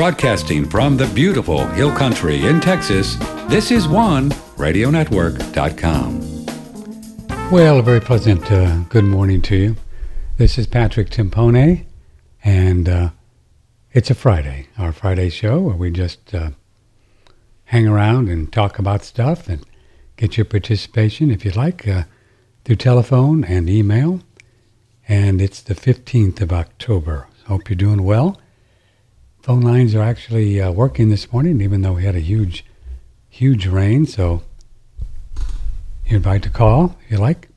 Broadcasting from the beautiful Hill Country in Texas, this is one radionetwork.com. Well, a very pleasant uh, good morning to you. This is Patrick Timpone, and uh, it's a Friday, our Friday show where we just uh, hang around and talk about stuff and get your participation if you'd like uh, through telephone and email. And it's the 15th of October. Hope you're doing well. Phone lines are actually uh, working this morning, even though we had a huge, huge rain. So you're invited to call if you like.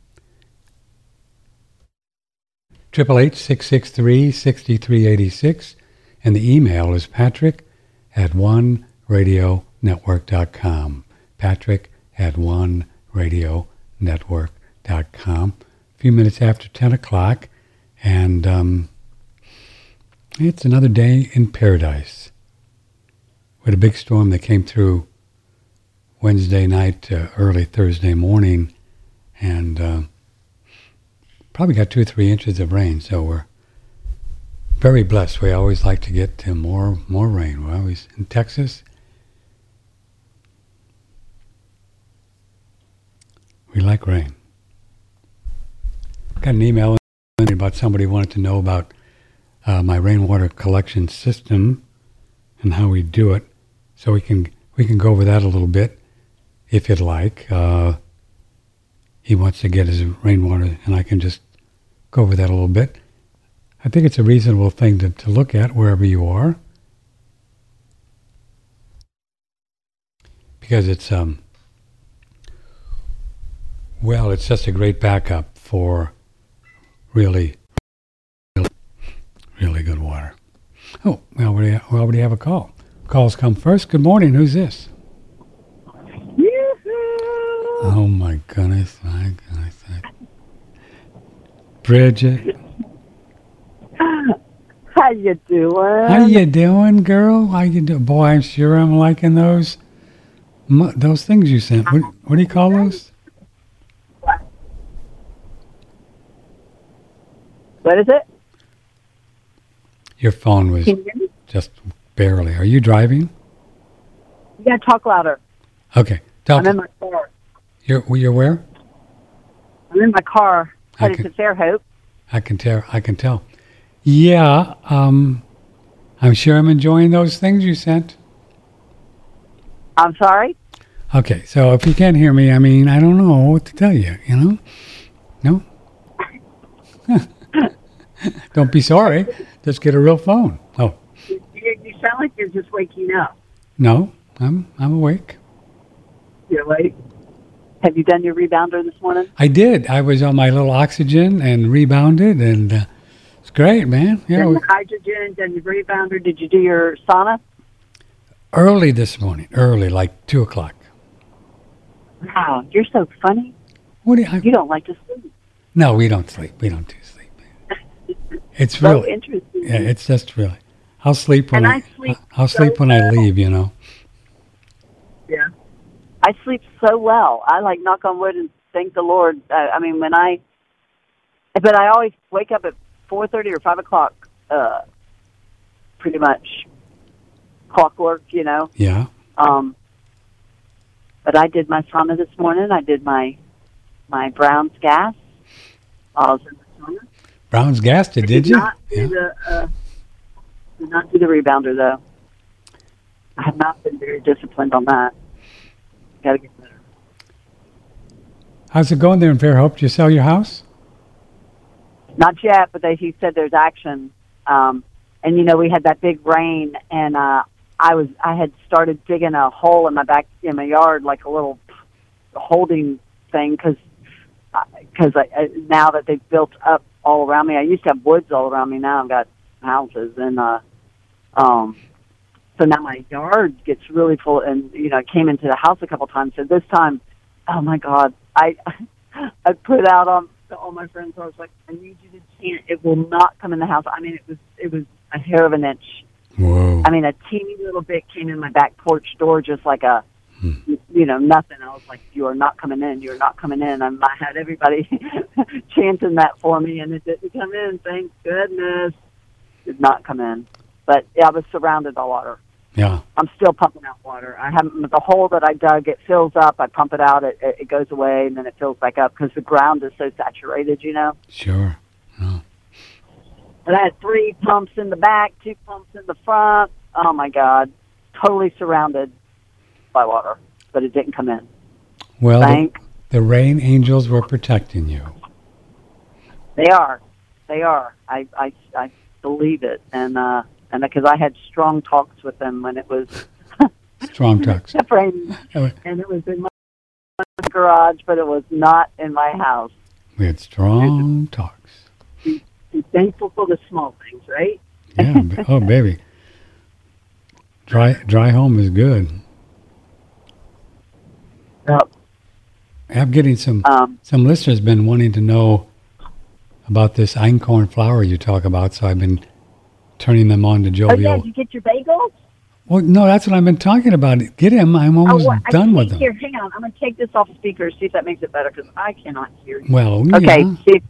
Triple eight six six three sixty three eighty six, and the email is patrick at oneradionetwork.com. Patrick at oneradionetwork.com. A few minutes after ten o'clock, and um, it's another day in paradise. We had a big storm that came through Wednesday night, uh, early Thursday morning, and uh, probably got two or three inches of rain. So we're very blessed. We always like to get more more rain. We're always in Texas. We like rain. Got an email about somebody wanted to know about uh, my rainwater collection system and how we do it. So we can we can go over that a little bit if you'd like. Uh, he wants to get his rainwater, and I can just go over that a little bit. I think it's a reasonable thing to, to look at wherever you are. Because it's um well, it's just a great backup for really really good water. Oh, we already, we already have a call. Calls come first. Good morning. Who's this? Oh my goodness, my goodness. Bridget. How you doing? How you doing, girl? How you doing? Boy, I'm sure I'm liking those those things you sent. What, what do you call those? What is it? Your phone was just barely. Are you driving? You gotta talk louder. Okay. Talk I'm in my car. You're you're where? I'm in my car headed can- to Fairhope. I can tell. I can tell. Yeah. Um, I'm sure I'm enjoying those things you sent. I'm sorry. Okay. So if you can't hear me, I mean, I don't know what to tell you. You know? No. don't be sorry. Just get a real phone. Oh You, you sound like you're just waking up. no, I'm I'm awake. You're late. Have you done your rebounder this morning? I did. I was on my little oxygen and rebounded, and uh, it's great, man. Yeah. Done the hydrogen, done your rebounder. Did you do your sauna? Early this morning. Early, like two o'clock. Wow, you're so funny. What do you? I, You don't like to sleep. no, we don't sleep. We don't do sleep. It's So really. interesting. Yeah, it's just really. I'll sleep when I, I sleep I'll so sleep when I leave. You know. Yeah. I sleep so well. I like knock on wood and thank the Lord. Uh, I mean, when I, but I always wake up at four thirty or five o'clock. Uh, pretty much clockwork, you know. Yeah. Um, but I did my sauna this morning. I did my my Brown's gas. I was in. Brown's gassed it, did you? Not do Yeah. the, uh, did not do the rebounder though. I have not been very disciplined on that. Got to get better. How's it going there in Fairhope? Did you sell your house? Not yet, but they, he said there's action. Um, and you know, we had that big rain, and uh, I was I had started digging a hole in my back in my yard, like a little holding thing, because because I, I, now that they've built up all around me, I used to have woods all around me. Now I've got houses, and uh, um, so now my yard gets really full. And you know, I came into the house a couple times. So this time, oh my God, I I put out on to all my friends. I was like, I need you to chant. It will not come in the house. I mean, it was it was a hair of an inch. Whoa. I mean, a teeny little bit came in my back porch door, just like a, Hmm. you know, nothing. I was like, "You are not coming in. You are not coming in." And I had everybody chanting that for me, and it didn't come in. Thank goodness, did not come in. but yeah, I was surrounded by water. Yeah. I'm still pumping out water. I haven't the hole that I dug. It fills up. I pump it out. It it, goes away, and then it fills back up because the ground is so saturated. You know. Sure. Oh. And I had three pumps in the back, two pumps in the front. Oh my God, totally surrounded by water, but it didn't come in. Well, the, Thank the rain angels were protecting you. they are, they are. I I I believe it, and uh and because I had strong talks with them when it was Strong talks. raining, and it was in my garage, but it was not in my house. We had strong talks. Be thankful for the small things, right? Yeah. oh, baby. Dry dry home is good. Yep. I'm getting some Um, some listeners been wanting to know about this einkorn flour you talk about, so I've been turning them on to oh jovial. yeah, did you get your bagels? Well, no, that's what I've been talking about. Get him. I'm almost oh, what? done with them. hear. Hang on, I'm gonna take this off speaker. See if that makes it better because I cannot hear you. Well, Okay. yeah. See,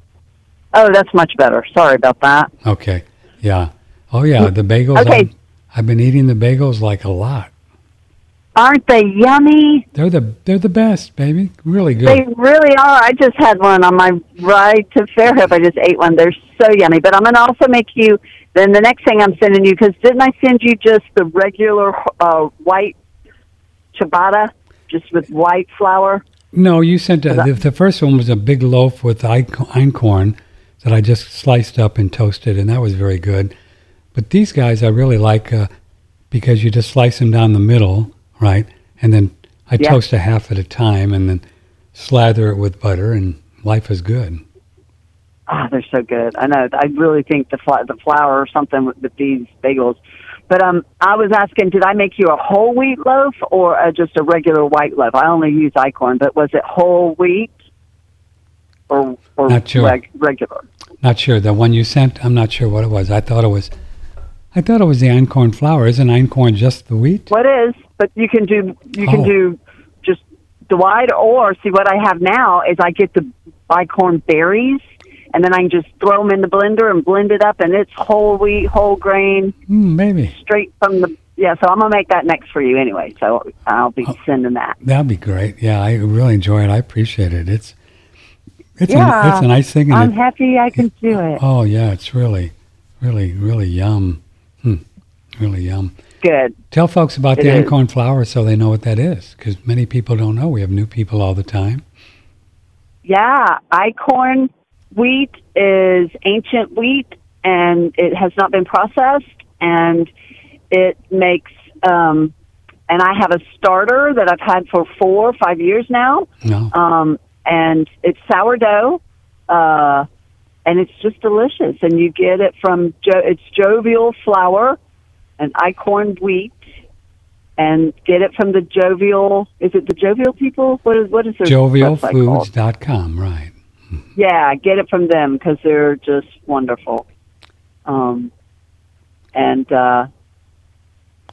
oh, that's much better. Sorry about that. Okay. Yeah. Oh, yeah. The bagels. Okay. I've, I've been eating the bagels like a lot. Aren't they yummy? They're the they're the best, baby. Really good. They really are. I just had one on my ride to Fairhope. I just ate one. They're so yummy. But I'm going to also make you, then the next thing I'm sending you, because didn't I send you just the regular uh, white ciabatta, just with white flour? no, you sent a, the, the first one was a big loaf with einkorn that I just sliced up and toasted, and that was very good. But these guys I really like uh, because you just slice them down the middle, right? And then I Yeah. toast a half at a time, and then slather it with butter, and life is good. Ah, they're so good. I know. I really think the fl- the flour or something with, with these bagels. But um, I was asking, did I make you a whole wheat loaf or uh, just a regular white loaf? I only use einkorn, but was it whole wheat or or Not sure. reg- regular? Not sure. The one you sent, I'm not sure what it was. I thought it was, I thought it was the einkorn flour. Isn't einkorn just the wheat? What is? But you can do you can Oh. do just the white or see what I have now is I get the bicorn berries and then I can just throw them in the blender and blend it up and it's whole wheat, whole grain, Mm, maybe straight from the yeah. So I'm gonna make that next for you anyway. So I'll be Oh. sending that. that'd be great. Yeah, I really enjoy it. I appreciate it. It's, it's Yeah, a, it's a nice thing. I'm it- happy I can do it. oh yeah, it's really, really, really yum. Really yum. Good. Tell folks about It the is. einkorn flour so they know what that is, because many people don't know. We have new people all the time. Yeah, einkorn wheat is ancient wheat and it has not been processed and it makes um and I have a starter that I've had for four or five years now. No, Um and it's sourdough. Uh and it's just delicious and you get it from jo- it's jovial flour and einkorn wheat and get it from the jovial is it the jovial people what is what is their jovialfoods.com, right? Yeah, get it from them because they're just wonderful. Um, and uh,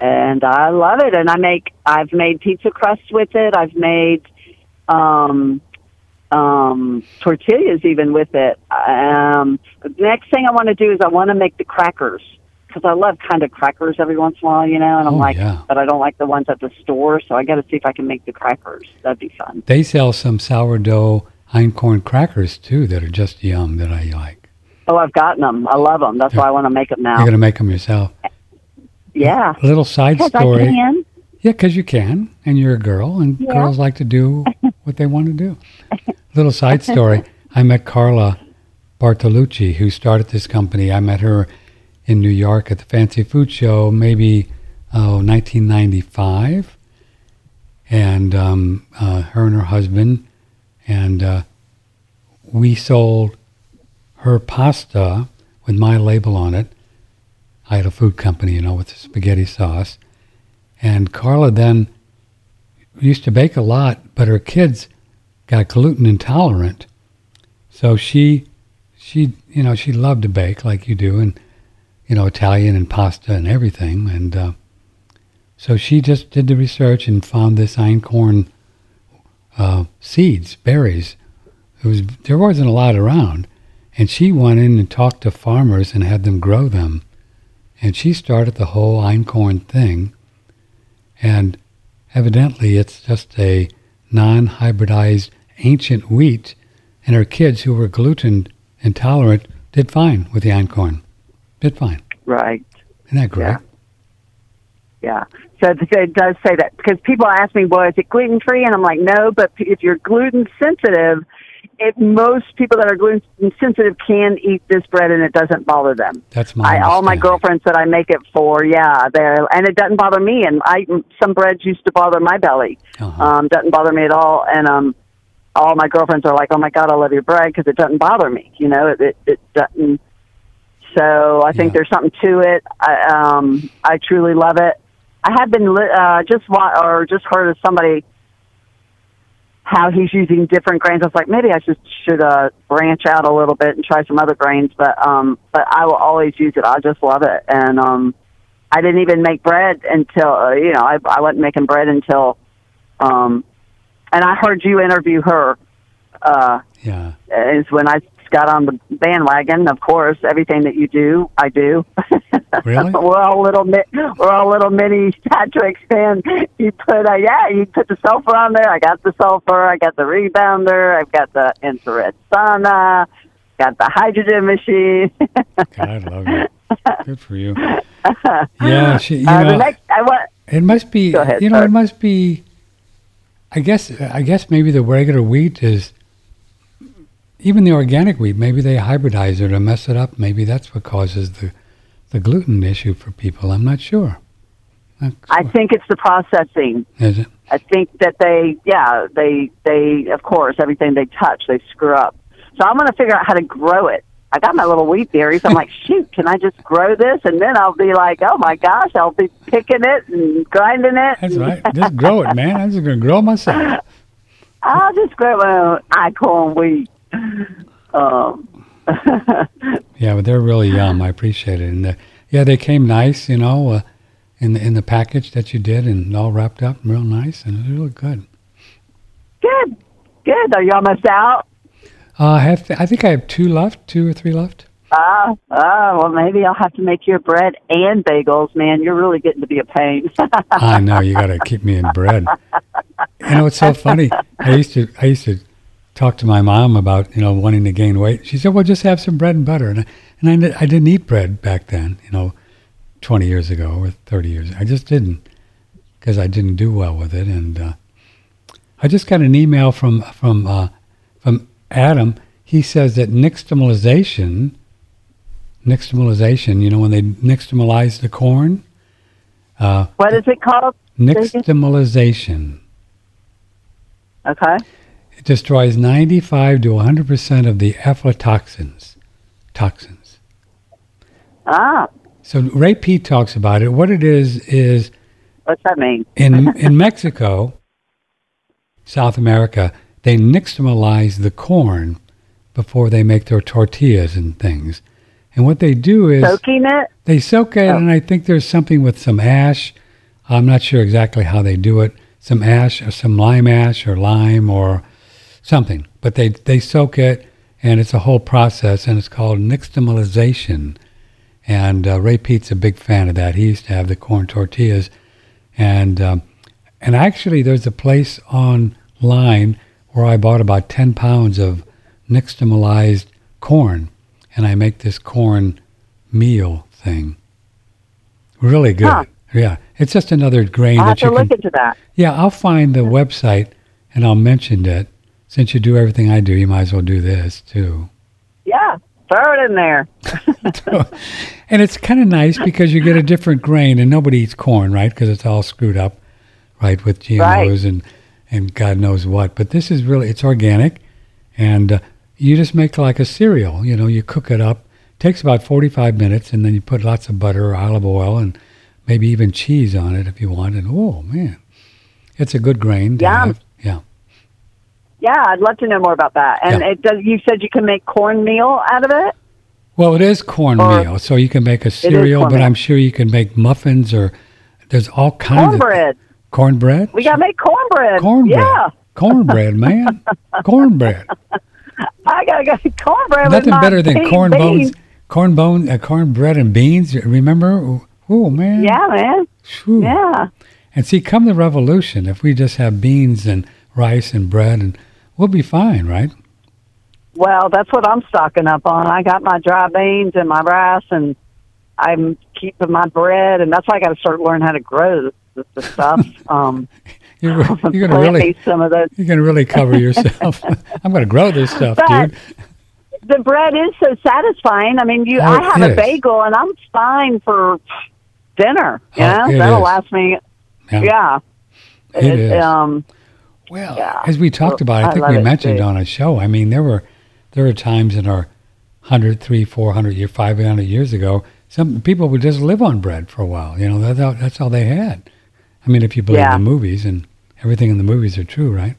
and I love it. And I make I've made pizza crust with it. I've made um, um, tortillas even with it. Um, the next thing I want to do is I want to make the crackers because I love kind of crackers every once in a while, you know. And I'm Oh, like, yeah. but I don't like the ones at the store, so I got to see if I can make the crackers. That'd be fun. They sell some sourdough einkorn crackers too that are just yum that I like. Oh, I've gotten them. I love them. That's why I want to make them now. You're going to make them yourself. Yeah. A little side story. Yeah, because you can, and you're a girl, and Yeah. girls like to do what they want to do. Little side story. I met Carla Bartolucci, who started this company. I met her in New York at the Fancy Food Show, maybe oh, 1995, and um, uh, her and her husband, and uh, we sold her pasta with my label on it. I had a food company, you know, with the spaghetti sauce. And Carla then used to bake a lot, but her kids got gluten intolerant. So she, she, you know, she loved to bake like you do, and you know, Italian and pasta and everything. And uh, so she just did the research and found this einkorn uh, seeds, berries. It was there wasn't a lot around, and she went in and talked to farmers and had them grow them and she started the whole einkorn thing. And evidently, it's just a non-hybridized ancient wheat, and her kids who were gluten intolerant did fine with the einkorn. Did fine. Right. Isn't that great? Yeah. Yeah. So it does say that because people ask me, well, is it gluten free? And I'm like, no, but if you're gluten sensitive, it, most people that are gluten sensitive can eat this bread and it doesn't bother them. That's my I, all my girlfriends that I make it for, yeah, they're and it doesn't bother me. And I some breads used to bother my belly, Uh-huh. um, doesn't bother me at all. And um, all my girlfriends are like, oh my god, I love your bread because it doesn't bother me. You know, it it, it doesn't. So I think Yeah. there's something to it. I um, I truly love it. I have been li- uh, just wa- or just heard of somebody how he's using different grains. I was like, maybe I should should uh, branch out a little bit and try some other grains. But um, but I will always use it. I just love it, and um, I didn't even make bread until uh, you know I I wasn't making bread until um, and I heard you interview her. Uh, Yeah. is when I got on the bandwagon. Of course, everything that you do, I do. Really? we're all little, mi- we're all little mini Patrick fan. You put, uh, yeah, you put the sulfur on there. I got the sulfur. I got the rebounder. I've got the infrared sauna. Got the hydrogen machine. God, I love it. Good for you. Yeah, she, you uh, know, the next, I want. it must be. Go ahead, you know, sorry. it must be. I guess. I guess maybe the regular wheat is. Even the organic wheat, maybe they hybridize it to mess it up. Maybe that's what causes the, the gluten issue for people. I'm not sure. Not I think it's the processing. Is it? I think that they, yeah, they, they, of course, everything they touch, they screw up. So I'm going to figure out how to grow it. I got my little wheat berries. I'm like, shoot, can I just grow this? And then I'll be like, oh my gosh, I'll be picking it and grinding it. That's right. Just grow it, man. I'm just going to grow myself. I'll just grow my own einkorn wheat. Um, Yeah, but they're really yum. I appreciate it. And uh, yeah, they came nice, you know, uh, in the in the package that you did, and all wrapped up real nice, and it really good. good, good. Are you almost out? Uh, I have, I think I have two left, two or three left. Ah, ah, well, maybe I'll have to make your bread and bagels. Man, you're really getting to be a pain. I know you got to keep me in bread. You know, it's so funny. I used to, I used to talk to my mom about you know wanting to gain weight. She said, "Well, just have some bread and butter." And I, and I, I didn't eat bread back then. You know, twenty years ago or thirty years. I just didn't because I didn't do well with it. And uh, I just got an email from from uh, from Adam. He says that nixtamalization, nixtamalization. You know, when they nixtamalize the corn. Uh, what is it called? Nixtamalization. Okay. It destroys 95 to 100% of the aflatoxins. Toxins. Ah, So Ray Peat talks about it. What it is is what's that mean? in in Mexico, South America, they nixtamalize the corn before they make their tortillas and things. And what they do is Soaking it? They soak it, Oh. and I think there's something with some ash. I'm not sure exactly how they do it. Some ash, or some lime ash, or lime, or something. But they they soak it, and it's a whole process, and it's called nixtamalization. And uh, Ray Peat's a big fan of that. He used to have the corn tortillas, and um, and actually, there's a place online where I bought about 10 pounds of nixtamalized corn, and I make this corn meal thing. Really good. Huh. Yeah, it's just another grain I'll have that you to can. look into that. Yeah, I'll find the website and I'll mention it. Since you do everything I do, you might as well do this too. Yeah, throw it in there. and it's kind of nice because you get a different grain, and nobody eats corn, right? Because it's all screwed up, right, with GMOs Right. and and God knows what. But this is really it's organic, and uh, you just make like a cereal. You know, you cook it up. takes about forty five minutes, and then you put lots of butter, or olive oil, and maybe even cheese on it if you want. And oh man, it's a good grain. Have. Yeah. Yeah, I'd love to know more about that. And Yeah. it does. You said you can make cornmeal out of it. Well, it is cornmeal, so you can make a cereal, but. I'm sure you can make muffins or there's all kinds Cornbread. of cornbread. We gotta make cornbread. cornbread. Yeah, Cornbread, man. cornbread. I gotta get cornbread. with Nothing better than corn bones. corn bone, uh, corn bread and beans. Remember? Oh man. Yeah, man. Whew. Yeah. And see, come the revolution, if we just have beans and rice and bread, and we'll be fine, right? Well, that's what I'm stocking up on. I got my dry beans and my rice, and I'm keeping my bread, and that's why I got to start learning how to grow the, the stuff. Um, You're, you're gonna really, some of those. you're gonna really cover yourself. I'm gonna grow this stuff, But- dude. The bread is so satisfying. I mean, you. Oh, I have a is. bagel, and I'm fine for dinner. You Oh, know, that'll is. last me. Yeah. Yeah. It is. Um, Well, Yeah. as we talked Well, about, I I think we mentioned too. on a show. I mean, there were there were times in our hundred, three, four hundred year, five hundred years ago, some people would just live on bread for a while. You know, that's all, that's all they had. I mean, if you believe Yeah. the movies and everything in the movies are true, right?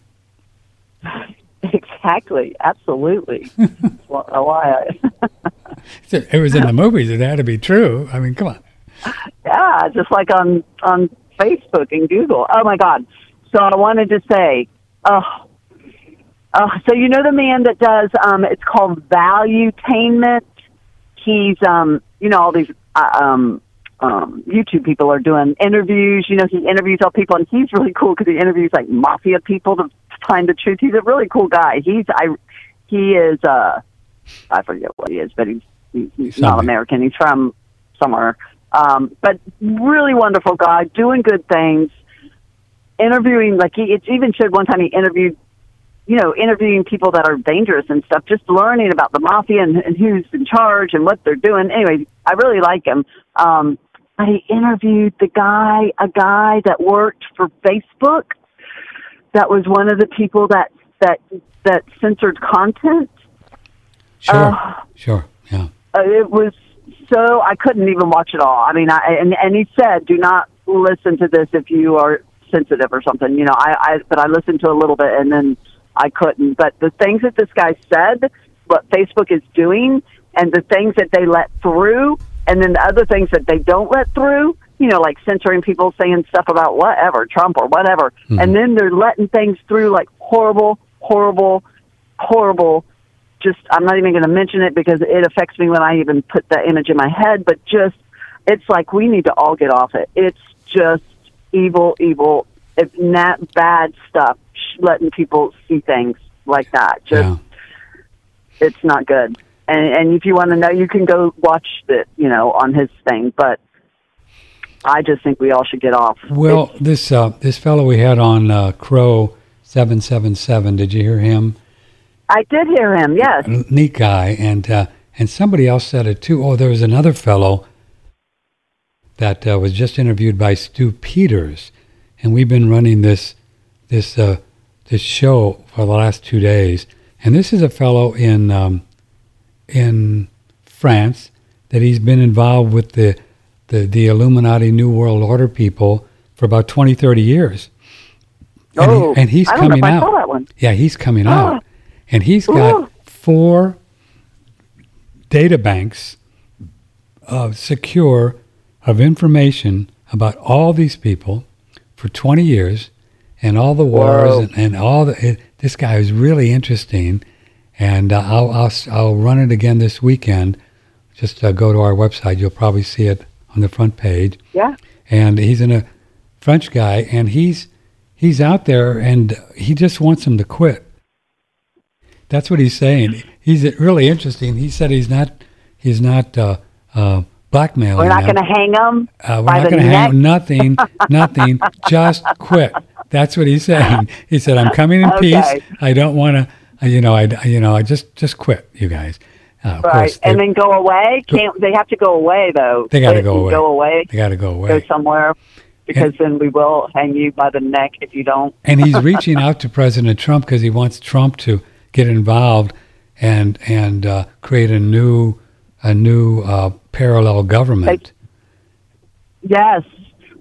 exactly. Absolutely. Why I. It was in the movies. It had to be true. I mean, come on. Yeah, just like on on Facebook and Google. Oh my God! So I wanted to say, oh, uh, so you know the man that does um, it's called Valuetainment. He's um, you know all these uh, um, um, YouTube people are doing interviews. You know he interviews all people, and he's really cool because he interviews like mafia people to find the truth. He's a really cool guy. He's I he is uh, I forget what he is, but he's he's, he's not American. He's from somewhere. Um, but really wonderful guy, doing good things, interviewing like he it even showed one time he interviewed you know, interviewing people that are dangerous and stuff, just learning about the mafia and, and who's in charge and what they're doing. Anyway, I really like him. Um, but he interviewed the guy, a guy that worked for Facebook, that was one of the people that that that censored content. Sure, Uh, sure, yeah. Uh, it was so I couldn't even watch it all. I mean, I and and he said, do not listen to this if you are sensitive or something. You know, I I but I listened to a little bit and then I couldn't. But the things that this guy said, what Facebook is doing, and the things that they let through, and then the other things that they don't let through. You know, like censoring people saying stuff about whatever Trump or whatever, hmm. and then they're letting things through like horrible, horrible, horrible just I'm not even going to mention it because it affects me when I even put that image in my head. But just it's like we need to all get off it. It's just evil, evil, it's not bad stuff. Letting people see things like that, just yeah. it's not good. And and if you want to know, you can go watch it, you know, on his thing. But I just think we all should get off. Well, this uh, this fellow we had on uh, Crow seven seven seven. Did you hear him? I did hear him. Yes. neat guy, and uh, and somebody else said it too. Oh, there was another fellow that uh, was just interviewed by Stu Peters, and we've been running this this uh, this show for the last two days. And this is a fellow in um, in France that he's been involved with the, the the Illuminati New World Order people for about 20, 30 years. And, he- Oh, and he's I don't know coming if I out. saw that one. Yeah, he's coming Ah. out, and he's got Ooh. four data banks of secure of information about all these people for 20 years and all the wars and, and all the it, this guy is really interesting and uh, I'll, I'll I'll run it again this weekend just uh, go to our website you'll probably see it on the front page Yeah. and he's in a French guy, and he's he's out there, and he just wants him to quit. That's what he's saying. He's really interesting. He said he's not he's not uh, uh, blackmailing. We're not going to hang them Uh, we're by not going to hang nothing, nothing. just quit. That's what he's saying. He said, "I'm coming in peace. I don't want to, you know, I, you know, I just just quit, you guys." Uh, Right, course, and then go away. Can't they have to go away though? They gotta go away. Go away. they got to go away. Go somewhere, because then we will hang you by the neck if you don't. and he's reaching out to President Trump because he wants Trump to get involved and and uh, create a new a new uh, parallel government. Yes.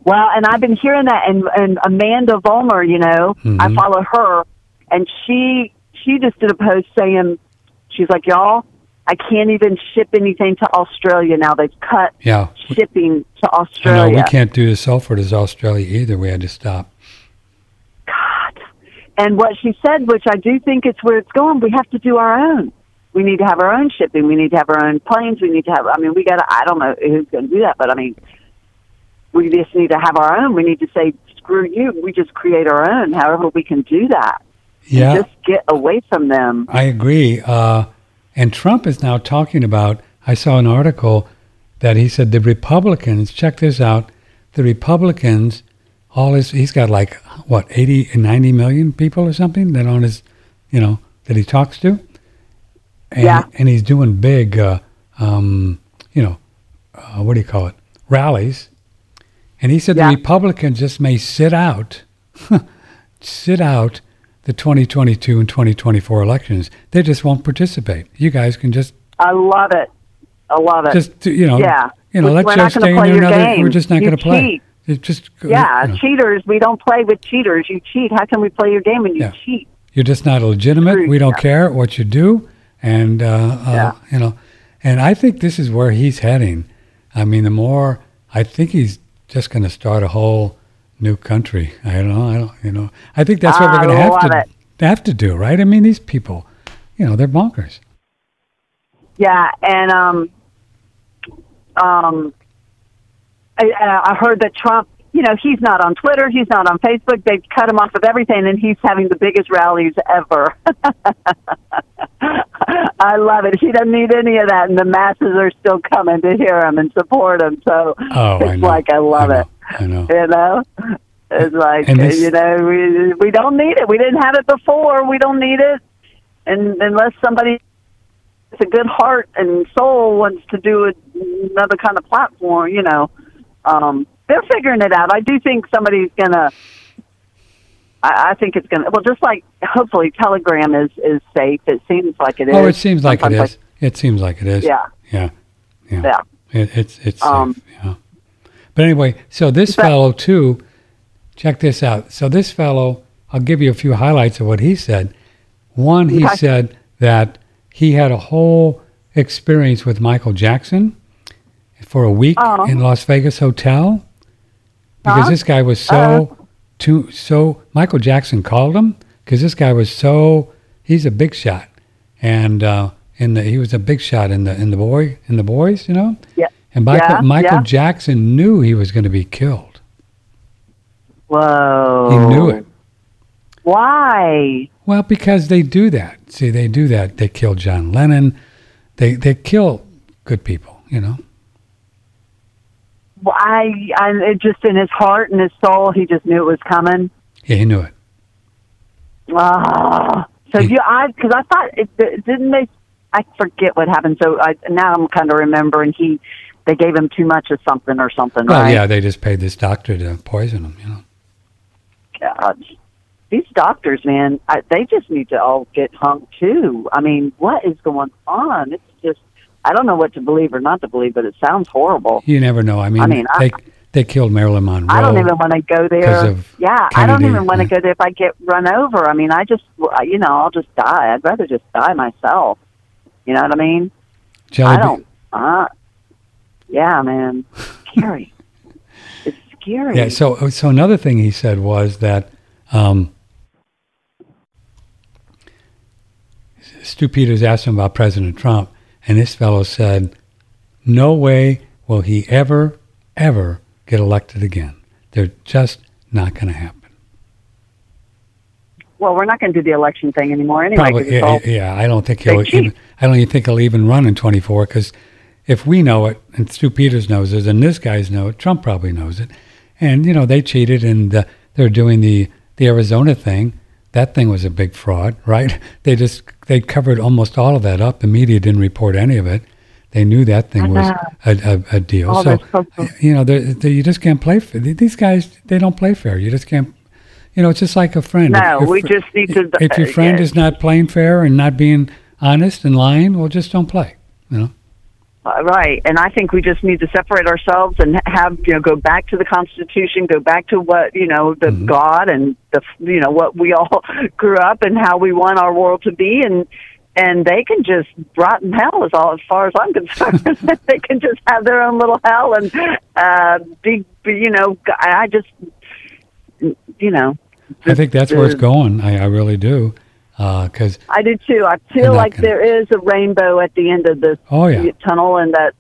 Well, and I've been hearing that, and and Amanda Vollmer, you know, I Mhm. follow her, and she she just did a post saying, she's like, y'all, I can't even ship anything to Australia now. They've cut Yeah, shipping to I know Australia. we can't do the sulfur as Australia either. We had to stop. God. And what she said, which I do think it's where it's going, we have to do our own. We need to have our own shipping. We need to have our own planes. We need to have. I mean, we got. to I don't know who's going to do that, but I mean, we just need to have our own. We need to say, screw you. We just create our own. However, we can do that. Yeah, just get away from them. I agree. Uh, and Trump is now talking about. I saw an article that he said the Republicans. Check this out. The Republicans, all his. He's got like what 80 and 90 million people or something that on his, you know, that he talks to. And, Yeah. And he's doing big, uh, um, you know, uh, what do you call it? Rallies. And he said Yeah. the Republicans just may sit out, sit out the 2022 and 2024 elections. They just won't participate. You guys can just, I love it. I love it. just you know, Yeah. you know, We're let not Joe gonna stay in play there your another. game. We're just not going to play. It's just yeah, you know, cheaters. We don't play with cheaters. You cheat. How can we play your game when you Yeah. cheat? You're just not legitimate. True, We don't care what you do, and uh, uh, Yeah. you know, and I think this is where he's heading. I mean, the more I think he's just going to start a whole new country. I don't know. I don't. You know. I think that's what I we're going to have to it. have to do, right? I mean, these people, you know, they're bonkers. Yeah, and um, um, I, I heard that Trump. You know, he's not on Twitter. He's not on Facebook. They've cut him off of everything, and he's having the biggest rallies ever. I love it. He doesn't need any of that, and the masses are still coming to hear him and support him. So Oh, it's I like I love I it. I know. You know, it's like this- you know we we don't need it. We didn't have it before. We don't need it, and unless somebody with a good heart and soul wants to do another kind of platform, you know, um, they're figuring it out. I do think somebody's gonna. I, I think it's gonna. Well, just like hopefully Telegram is is safe. It seems like it is. Oh, it seems like it Sometimes is. It seems like it is. Yeah. Yeah. Yeah. Yeah. It, it's it's Um, safe. Yeah. But anyway, so this But- fellow too. Check this out. So this fellow, I'll give you a few highlights of what he said. One, he Okay. said that he had a whole experience with Michael Jackson for a week Oh. in Las Vegas hotel because Huh? this guy was so too so Michael Jackson called him because this guy was so he's a big shot and uh, in the he was a big shot in the in the boy in the boys you know Yeah. and Michael Yeah, Michael yeah. Jackson knew he was going to be killed Whoa. he knew it Why? well because they do that see they do that they kill John Lennon they they kill good people you know Why? I, it just in his heart and his soul, he just knew it was coming. yeah he knew it Ah. So He- you, I, because I thought it, it didn't they? I forget what happened. So I now I'm kind of remembering he, they gave him too much of something or something. well right? yeah they just paid this doctor to poison him you know God. These doctors, man, I, they just need to all get hung too. I mean, what is going on? It's I don't know what to believe or not to believe, but it sounds horrible. you never know I mean, I mean, I- they they killed Marilyn Monroe I don't even want to go there. Yeah, I don't even want to go there if I get run over. I mean, I just, you know, I'll just die. I'd rather just die myself. You know what I mean? Jelly I don't. Uh, yeah, man, scary. it's scary. Yeah. So, so another thing he said was that um, Stu Peters asked him about President Trump, and this fellow said, "No way will he ever, ever get elected again. They're just not going to happen." well, we're not going to do the election thing anymore anyway. Probably, yeah, yeah. I don't think he'll. Even, I don't even think he'll even run in 24 because if we know it, and Stu Peters knows it, and this guy's know it, Trump probably knows it, and you know they cheated, and uh, they're doing the the Arizona thing. That thing was a big fraud, right? They just they covered almost all of that up. The media didn't report any of it. They knew that thing was uh-huh. a, a, a deal. Oh, so you know, they're, they you just can't play. Fair. These guys, they don't play fair. You just can't. You know, it's just like a friend. No, If- we just need to- If your friend yeah. is not playing fair and not being honest and lying, well, just don't play. You know. Uh, Right, and I think we just need to separate ourselves and have you know go back to the Constitution, go back to what you know the Mm-hmm. God and the you know what we all grew up and how we want our world to be, and and they can just rot in hell as all as far as I'm concerned. they can just have their own little hell and uh, be, be you know I just you know I think that's where it's going. I, I really do. Because I do too. I feel like gonna- there is a rainbow at the end of this Oh, yeah. tunnel, and that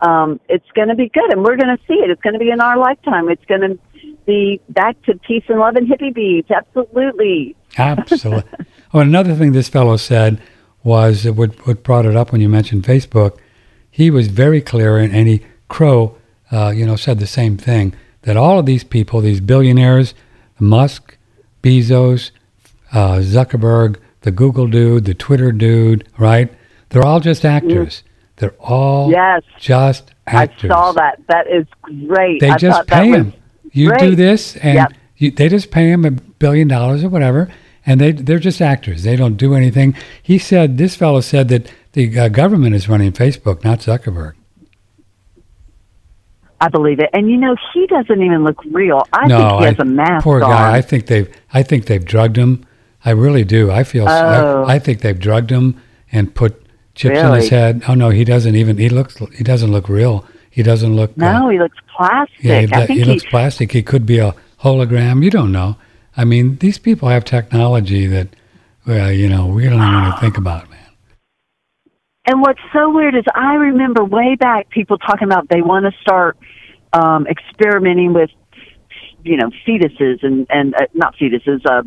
um, it's going to be good, and we're going to see it. It's going to be in our lifetime. It's going to be back to peace and love and hippie beads. Absolutely. Absolutely. oh, another thing this fellow said was what, what brought it up when you mentioned Facebook. He was very clear, and, and he Crow, uh, you know, said the same thing that all of these people, these billionaires, Musk, Bezos, uh, Zuckerberg, the Google dude, the Twitter dude, right? They're all just actors. They're all Yes. just actors. I saw that. That is great. They I just pay them. him. You do this, and Yep. you, they just pay him a billion dollars or whatever, and they they're just actors. They don't do anything. He said this fellow said that the uh, government is running Facebook, not Zuckerberg. I believe it. And you know, he doesn't even look real. I no, think he has I- a mask poor on. guy. I think they've I think they've drugged him. I really do. I feel. Oh. I, I think they've drugged him and put chips in his head. Oh no, he doesn't even. He looks. He doesn't look real. He doesn't look. uh, no, he looks plastic. Yeah, he, I think he looks plastic. He could be a hologram. You don't know. I mean, these people have technology that, well, you know, we don't even want to think about, man. And what's so weird is I remember way back people talking about they want to start um, experimenting with, you know, fetuses and and uh, not fetuses, uh,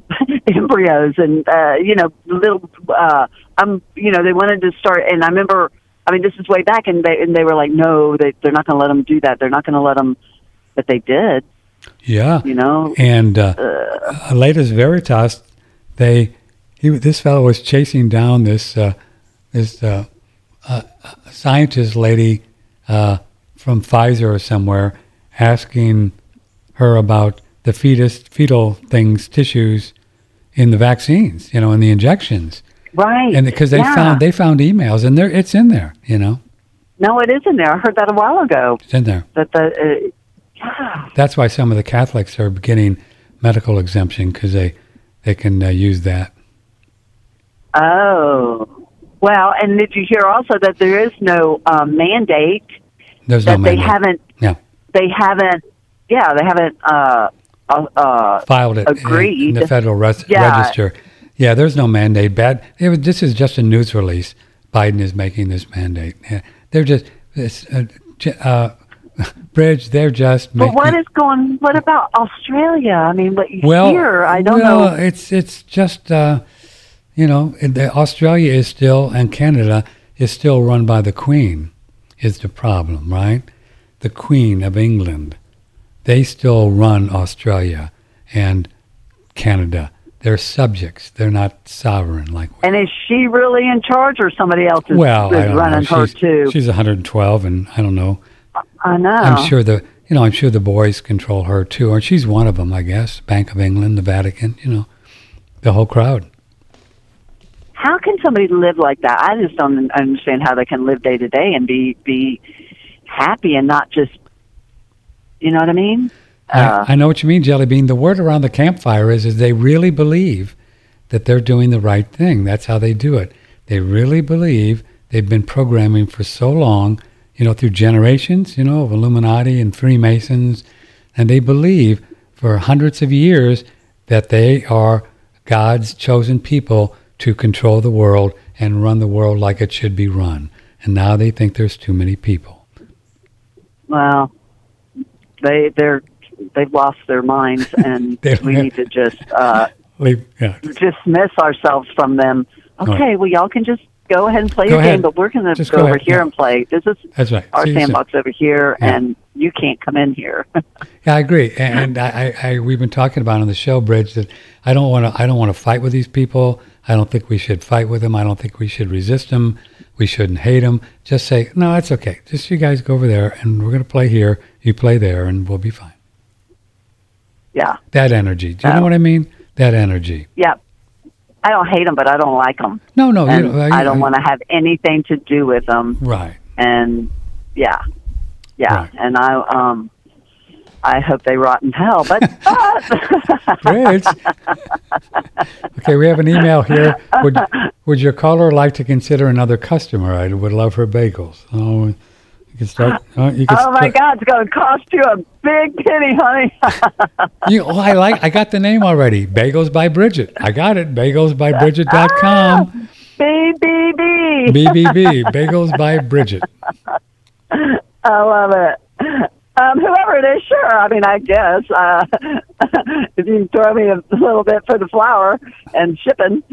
embryos and uh, you know little. Uh, um, you know, they wanted to start, and I remember. I mean, this is way back, and they and they were like, no, they they're not going to let them do that. They're not going to let them, but they did. Yeah. You know, And uh, uh, latest Veritas, they, he, this fellow was chasing down this, uh, this uh, uh, scientist lady uh, from Pfizer or somewhere, asking her about the fetus, fetal things, tissues in the vaccines, you know, in the injections. right? and because they Yeah. found they found emails and there it's in there you know no, it is in there. I heard that a while ago. it's in there That the uh, yeah. that's why some of the catholics are getting medical exemption because they they can uh, use that Oh, well, and did you hear also that there is no um, mandate there's that no they haven't yeah they haven't yeah they haven't uh uh, uh filed it in- in, the federal res- Yeah. register. Yeah there's no mandate. Bad it was, this is just a news release. Biden is making this mandate. Yeah, they're just this uh, uh, bridge they're just but making, what is going what about australia? I mean what you well, hear i don't well, know It's it's just uh, you know Australia is still and Canada is still run by the Queen. Is the problem right? The Queen of England, they still run Australia and Canada. They're subjects. They're not sovereign like. we and is she really in charge or somebody else is, well, is running know. her She's, too she's 112, and I don't know. i know I'm sure the you know I'm sure the boys control her too, or she's one of them, I guess. Bank of England, the Vatican, you know, the whole crowd. how can somebody live like that i just don't understand how they can live day to day and be be happy and not just you know what i mean uh, I, I know what you mean, Jelly Bean. The word around the campfire is, is they really believe that they're doing the right thing. That's how they do it. They really believe they've been programming for so long, you know, through generations, you know, of Illuminati and Freemasons, and they believe for hundreds of years that they are God's chosen people to control the world and run the world like it should be run. And now they think there's too many people. Well, they they're they've lost their minds, and we need to just uh, Leave, yeah. dismiss ourselves from them. Okay, Right. well, y'all can just go ahead and play Go your ahead. game, but we're going to go, go over here yeah. and play. This is That's right. our See sandbox over here, Yeah. and you can't come in here. Yeah, I agree, and I, I, I we've been talking about on the show, Bridge, that I don't want to I don't want to fight with these people. I don't think we should fight with them. I don't think we should resist them. We shouldn't hate them. Just say no, it's okay. Just you guys go over there, and we're gonna play here. You play there, and we'll be fine. yeah, That energy. Do you know what I mean? That energy. yeah. I don't hate them, but I don't like them, No, no, you know, I don't want to have anything to do with them. Right. And yeah, yeah, Right. and I um. I hope they rot in hell, but, but Bridge. okay, we have an email here. Would Would your caller like to consider another customer? I would love her bagels. Oh, can start. Uh, you can Oh my start- God, it's going to cost you a big penny, honey. You, oh, I like. I got the name already. Bagels by Bridget. I got it. Bagelsbybridget.com. BBB. BBB. Bagels by Bridget. I love it. Um, whoever it is, sure. I mean, I guess uh, if you throw me a little bit for the flour and shipping.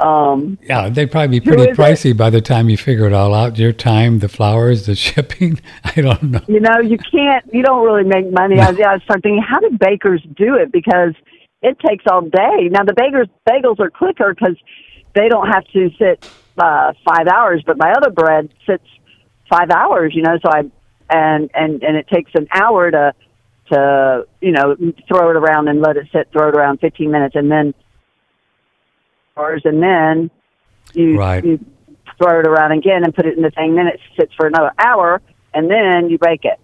Um, Yeah, they'd probably be pretty is it? pricey by the time you figure it all out. Your time, the flowers, the shipping. I don't know. you know, you can't. You don't really make money. I, I start thinking, how do bakers do it? Because it takes all day. Now the bakers bagels are quicker because they don't have to sit uh, five hours, but my other bread sits five hours. You know, so I and and and it takes an hour to to you know throw it around and let it sit, throw it around fifteen minutes, and then hours, and then you Right. you throw it around again and put it in the thing. Then it sits for another hour, and then you bake it.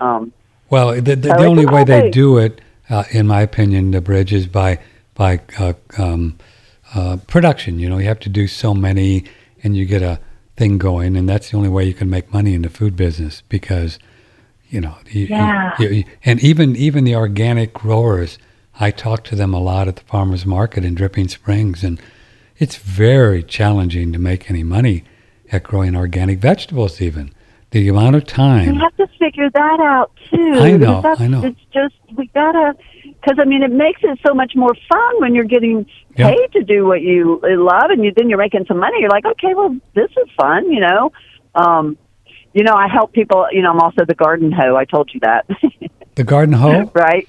Um, Well, the, the, So the only way they do it, uh, in my opinion, the bridge is by by uh, um, uh, production. You know, you have to do so many, and you get a thing going, and that's the only way you can make money in the food business because, you know, you, Yeah. you- you- and even even the organic growers, I talk to them a lot at the farmers market in Dripping Springs, and it's very challenging to make any money at growing organic vegetables. Even the amount of time. We have to figure that out too. I know, I know. It's just we gotta, because I mean, it makes it so much more fun when you're getting Yeah. paid to do what you love, and you then you're making some money. You're like, okay, well, this is fun, you know. Um, you know, I help people. You know, I'm also the garden hoe. I told you that, The garden hoe? right?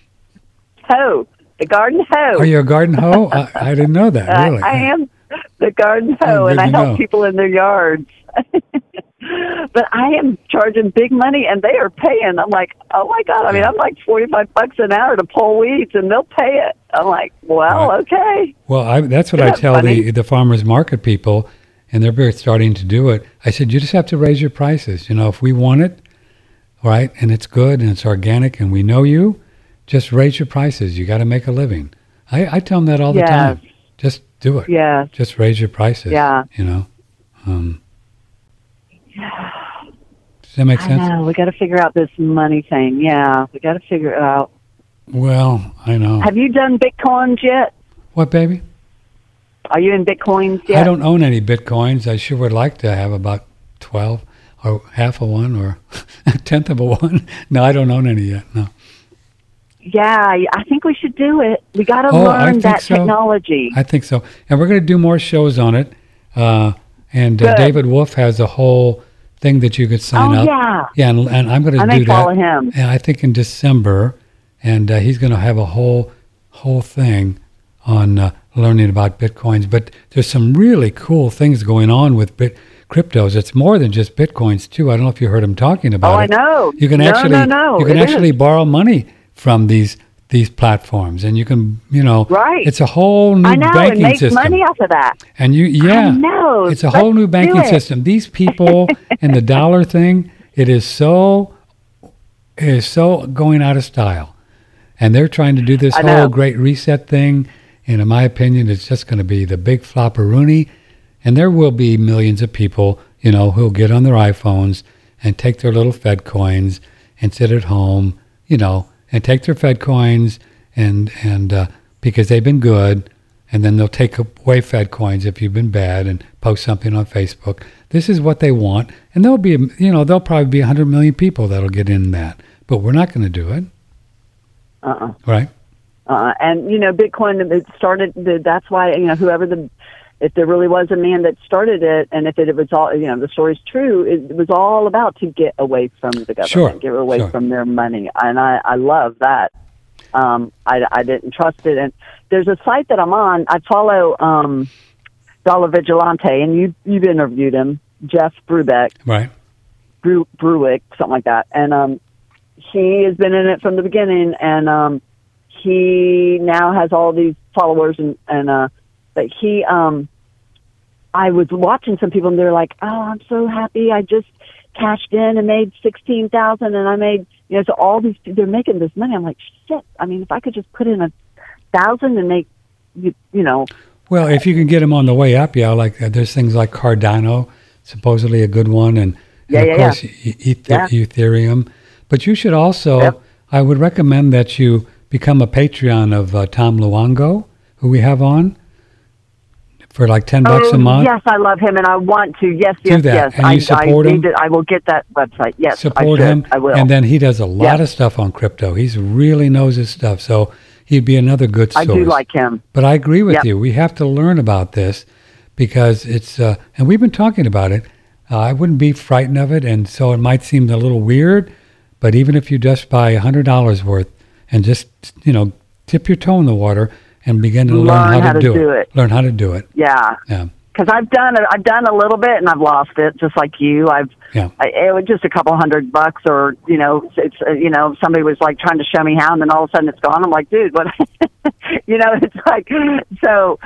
Hoe, the garden hoe. Are you a garden hoe? I, I didn't know that. Really? I, am the garden Oh, hoe, and I help know. people in their yards. but I am charging big money, and they are paying. I'm like, oh my god! I mean, I'm like forty five bucks an hour to pull weeds, and they'll pay it. I'm like, well, okay. Well, I, that's what Isn't I that tell funny? the the farmers market people, and they're starting to do it. I said, you just have to raise your prices. You know, if we want it, right, and it's good and it's organic, and we know you, just raise your prices. You got to make a living. I, I tell them that all the Yes. time. Just do it. Yeah, Just raise your prices. Yeah. You know. Um, does that make I sense? know. We got to figure out this money thing. Yeah, we got to figure it out. Well, I know. Have you done bitcoins yet? What, baby? Are you in bitcoins yet? I don't own any bitcoins. I sure would like to have about 12 or half of one or a tenth of a one. No, I don't own any yet. No. Yeah, I think we should do it. We got to Oh, learn that so. technology. I think so. And we're going to do more shows on it. Uh, and uh, David Wolfe has a whole thing that you could sign oh up. yeah, Yeah, and, and I'm going to do may that. follow him. And I think in December, and uh, he's going to have a whole whole thing on uh, learning about bitcoins. But there's some really cool things going on with bit cryptos. It's more than just bitcoins too. I don't know if you heard him talking about it. Oh, I know. You can No, actually no, no, you can it actually is. borrow money from these these platforms, and you can you know Right. It's a whole new banking system. I know, and make system. money off of that. And you, yeah, I know. it's a whole Let's new banking system. These people and the dollar thing, it is so, it is so going out of style, and they're trying to do this I whole know. great reset thing. And in my opinion, it's just going to be the big flopperoonie, and there will be millions of people, you know, who'll get on their iPhones and take their little Fed coins and sit at home, you know, and take their Fed coins and and uh, because they've been good, and then they'll take away Fed coins if you've been bad and post something on Facebook. This is what they want, and there'll be, you know, there'll probably be 100 million people that'll get in that, but we're not going to do it, Uh-uh. right? Uh, and you know, Bitcoin it started. That's why you know whoever the if there really was a man that started it, and if it, it was all you know, the story's true. It, was all about to get away from the government, Sure, get away sure. from their money, and I I love that. Um, I I didn't trust it, and there's a site that I'm on. I follow um, Dollar Vigilante, and you you've interviewed him, Jeff Brubeck. Right. Bruick, something like that. And um, he has been in it from the beginning, and um, he now has all these followers, and and uh, but he um, I was watching some people, and they're like, "Oh, I'm so happy! I just cashed in and made sixteen thousand, and I made you know, so all these they're making this money. I'm like, shit! I mean, if I could just put in a thousand and make you, you know, Well, if you can get them on the way up, yeah, like uh, there's things like Cardano, supposedly a good one, and Yeah, and yeah, of yeah. course, e- Ether- Yeah. Ethereum. But you should also, Yep. I would recommend that you become a Patreon of uh, Tom Luongo, who we have on, for like 10 bucks oh, a month. Yes, I love him, and I want to. Yes, Do yes, that, yes. and I, you support I him? to- I will get that website. Yes, support should. him. I will. And then he does a lot Yeah. of stuff on crypto. He's really knows his stuff. So he'd be another good source. I do like him. But I agree with Yep. you. We have to learn about this because it's, uh, and we've been talking about it. Uh, I wouldn't be frightened of it. And so it might seem a little weird, but even if you just buy $100 worth and just, you know, dip your toe in the water and begin to learn, how, to, do, it. Learn how to do it. Yeah, Yeah. because I've done it. I've done a little bit, and I've lost it, just like you. I've Yeah. I, it was just a couple hundred bucks, or you know, it's uh, you know, somebody was like trying to show me how, and then all of a sudden it's gone. I'm like, dude, what? you know, it's like so.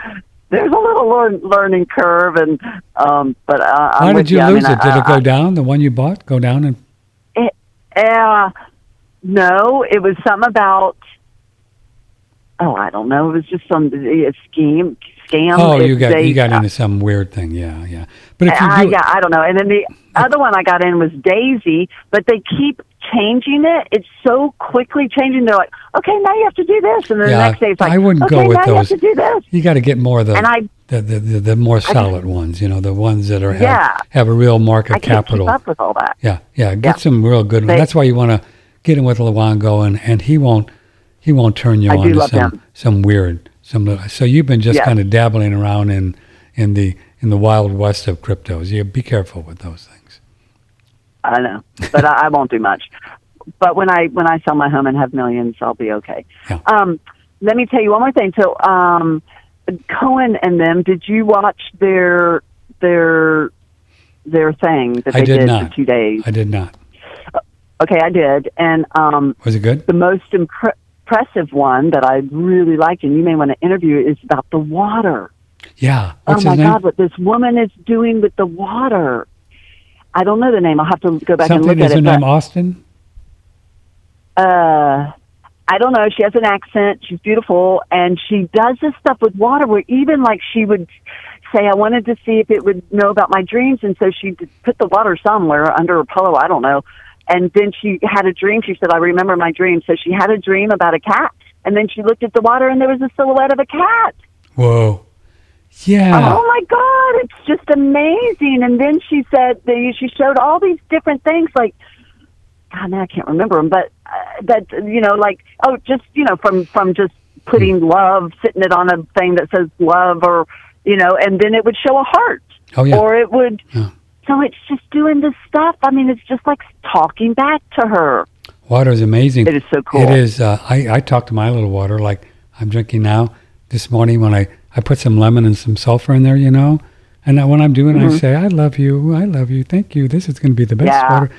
There's a little learn, learning curve, and um, but uh, I'm Why did you I lose mean, it? Did I, it go I, down? The one you bought go down and Uh, no, it was something about. Oh, I don't know. It was just some uh, scheme scam. oh, you got they- you got into some weird thing. Yeah, yeah. But if you I, do, yeah, I don't know. And then the other one I got in was Daisy, but they keep changing it. It's so quickly changing. They're like, okay, now you have to do this, and then Yeah, the next day it's like, I wouldn't okay, go with now you have those. to do this. You got to get more of the And I, the, the, the, the more solid ones, you know, the ones that are have, Yeah. have a real market I capital. keep up with all that. Yeah, yeah. Get Yeah. some real good ones. That's why you want to get in with Luongo, and, and he won't he won't turn you I on to some him. some weird some. little- So you've been just Yeah. kind of dabbling around in in the in the wild west of cryptos. You be careful with those things. I know, but I, I won't do much. But when I when I sell my home and have millions, I'll be okay. Yeah. Um, let me tell you one more thing. So, um, Cohen and them, did you watch their their their thing that they did did not. for two days? I did not. Okay, I did, and um, Was it good? the most impre- impressive one that I really liked, and you may want to interview, is about the water. Yeah. What's oh my? God, what this woman is doing with the water. I don't know the name. I'll have to go back Something and look is at her name Austin? uh I don't know. She has an accent. She's beautiful, and she does this stuff with water. Where even like she would say, "I wanted to see if it would know about my dreams," and so she put the water somewhere under her pillow. I don't know. And then she had a dream. She said, "I remember my dream." So she had a dream about a cat, and then she looked at the water, and there was a silhouette of a cat. Whoa. Yeah. Oh my God, it's just amazing. And then she said that she showed all these different things, like God, now I can't remember them, but uh, that you know, like oh, just you know, from from just putting love, sitting it on a thing that says love, or you know, and then it would show a heart, Oh yeah. or it would. Yeah. So it's just doing this stuff. I mean, it's just like talking back to her. Water is amazing. It is so cool. It is. Uh, I, I talk to my little water like I'm drinking now. This morning when I, I put some lemon and some sulfur in there, you know, and then when I'm doing it, I say, I love you, I love you, thank you. This is going to be the best Mm-hmm. Yeah. water.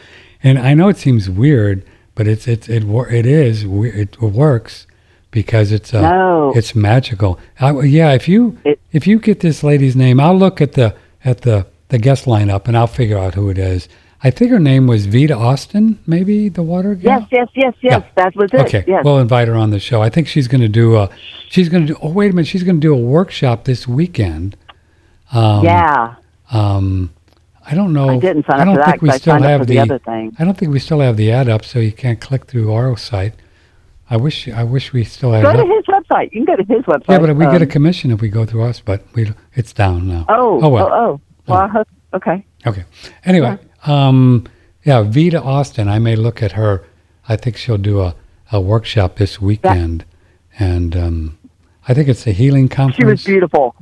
And I know it seems weird, but it's it's it it is it works because it's uh, No. it's magical. I, yeah, if you It- if you get this lady's name, I'll look at the at the the guest lineup and I'll figure out who it is. I think her name was Veda Austin, maybe the water gal. Yes, yes, yes, yes. Yeah. That was it. Okay, Yes. we'll invite her on the show. I think she's going to do a. She's going to do. Oh wait a minute, she's going to do a workshop this weekend. Um, yeah. Um, I don't know. I didn't sign I up don't for that think we 'cause I still up have for the other thing. I don't think we still have the ad up, so you can't click through our site. I wish. I wish we still had Go it to up. his website. You can go to his website. Yeah, but we get a Um, commission if we go through us. But we. It's down now. Oh, Oh well. oh, oh. Hope- okay. Okay. Anyway, um, yeah, Veda Austin. I may look at her. I think she'll do a, a workshop this weekend, and um, I think it's a healing conference. She was beautiful.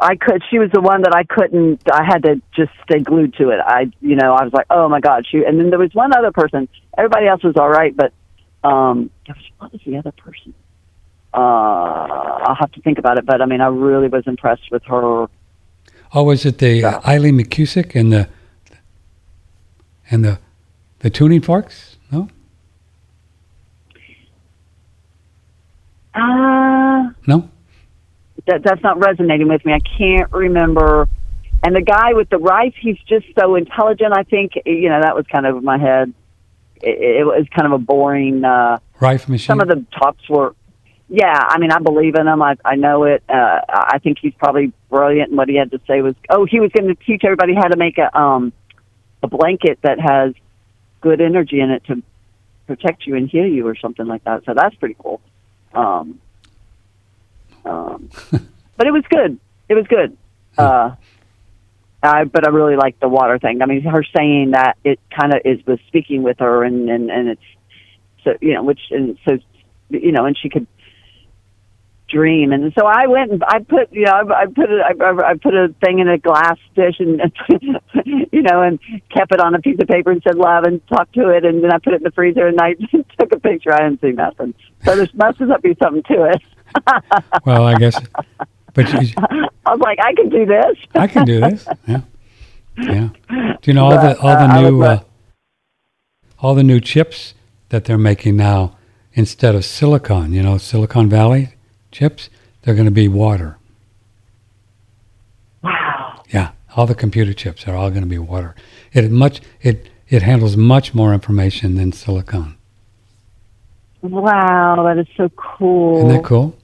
I could. She was the one that I couldn't. I had to just stay glued to it. I, you know, I was like, oh my god. She. And then there was one other person. Everybody else was all right, but um, what was the other person? Uh, I'll have to think about it. But I mean, I really was impressed with her. Oh, was it the Yeah. Eileen McKusick and the and the the tuning forks? No, Uh, no. that that's not resonating with me. I can't remember. And the guy with the rice, he's just so intelligent. I think you know that was kind of my head. It, it was kind of a boring. uh Rife machine. Some of the talks were. Yeah, I mean, I believe in him. I I know it. Uh, I think he's probably brilliant. And what he had to say was, oh, he was going to teach everybody how to make a um a blanket that has good energy in it to protect you and heal you or something like that. So that's pretty cool. Um, um, but it was good. It was good. Uh, I, but I really like the water thing. I mean, her saying that it kind of is was speaking with her, and and and it's so you know, which and so you know, and she could dream. And so I went and I put, you know, I, I put it, I, I put a thing in a glass dish and, you know, and kept it on a piece of paper and said love and talked to it. And then I put it in the freezer and I took a picture. I didn't see nothing. So there must have be something to it. well, I guess, but you, I was like, I can do this. I can do this. Yeah. Yeah. Do you know all but, the, all the uh, new, uh, all the new chips that they're making now instead of silicon, you know, Silicon Valley? Chips, they're going to be water. Wow. Yeah, all the computer chips are all going to be water. It much it it handles much more information than silicon. Wow, that is so cool. Isn't that cool?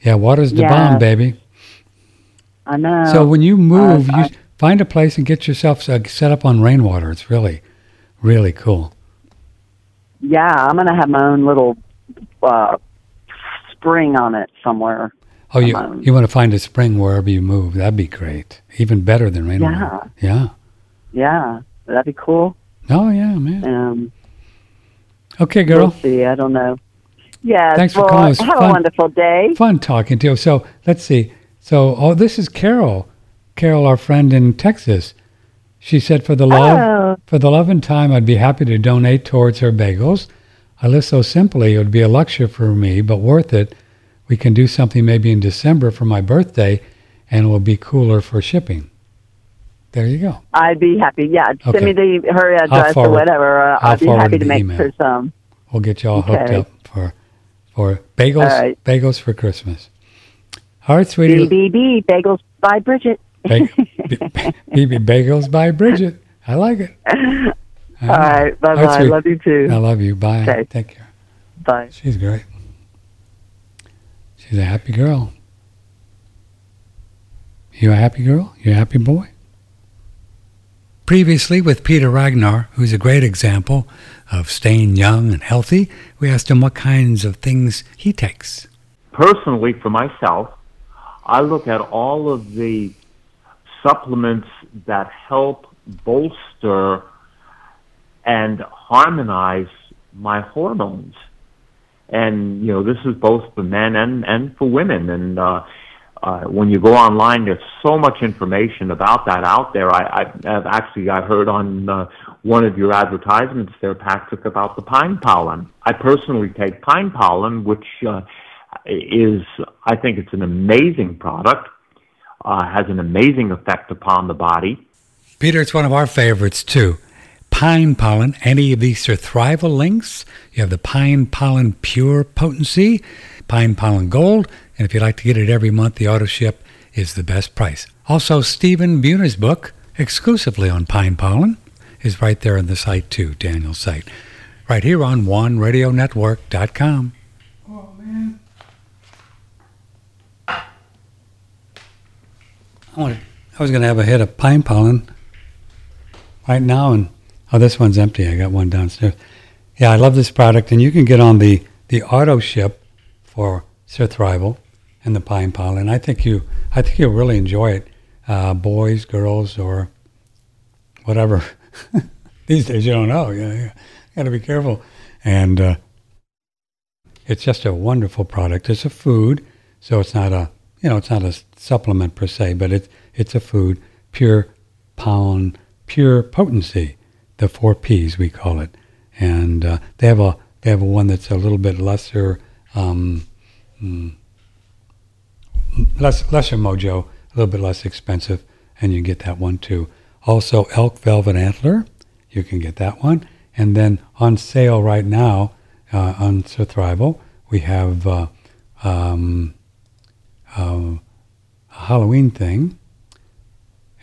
Yeah, water's the bomb, baby. I know. So when you move, you find a place and get yourself uh, set up on rainwater. It's really, really cool. Yeah, I'm gonna have my own little uh, spring on it somewhere. Oh, you you want to find a spring wherever you move? That'd be great. Even better than rainwater. Yeah. Yeah. Yeah. That'd be cool. Oh yeah, man. Um. Okay, girl. We'll see. I don't know. Yeah. Thanks well, for calling. Have fun, a wonderful day. Fun talking to you. So let's see. So oh, this is Carol. Carol, our friend in Texas. She said, "For the love, oh. for the love and time, I'd be happy to donate towards her bagels. I live so simply, it would be a luxury for me, but worth it. We can do something maybe in December for my birthday, and it will be cooler for shipping. There you go. I'd be happy. Yeah, okay. send me the her address forward, or whatever. Uh, I'll, I'll be happy to make email. her some. We'll get you all okay. hooked up for for bagels. Right. Bagels for Christmas. All right, sweetie. BBB bagels by Bridget. BB bagels by Bridget. I like it. All right. Bye bye. I love you too. I love you. Bye. Okay. Take care. Bye. She's great. She's a happy girl. You a happy girl? You a happy boy? Previously, with Peter Ragnar, who's a great example of staying young and healthy, we asked him what kinds of things he takes. Personally, for myself, I look at all of the supplements that help bolster and harmonize my hormones. And you know, this is both for men and and for women. And uh, uh, when you go online, there's so much information about that out there. I, I have actually I heard on uh, one of your advertisements there, Patrick, about the pine pollen. I personally take pine pollen, which uh, is I think it's an amazing product. Uh, has an amazing effect upon the body. Peter, it's one of our favorites too pine pollen, any of these are thrival links. You have the pine pollen pure potency, pine pollen gold, and if you'd like to get it every month, the auto ship is the best price. Also, Stephen Buhner's book, exclusively on pine pollen, is right there on the site too, Daniel's site. Right here on OneRadioNetwork.com. Oh, man. I was going to have a hit of pine pollen right now and Oh, this one's empty. I got one downstairs. Yeah, I love this product, and you can get on the the auto ship for Sir Surthrival and the pine pollen. I think you I think you'll really enjoy it, uh, boys, girls, or whatever. These days you don't know. Yeah, you got to be careful. And uh, it's just a wonderful product. It's a food, so it's not a you know it's not a supplement per se, but it's it's a food, pure pollen, pure potency the four P's we call it, and uh, they have a they have a one that's a little bit lesser, um, mm, less lesser mojo, a little bit less expensive, and you get that one too. Also, elk velvet antler, you can get that one, and then on sale right now uh, on Surthrival, we have uh, um, uh, a Halloween thing,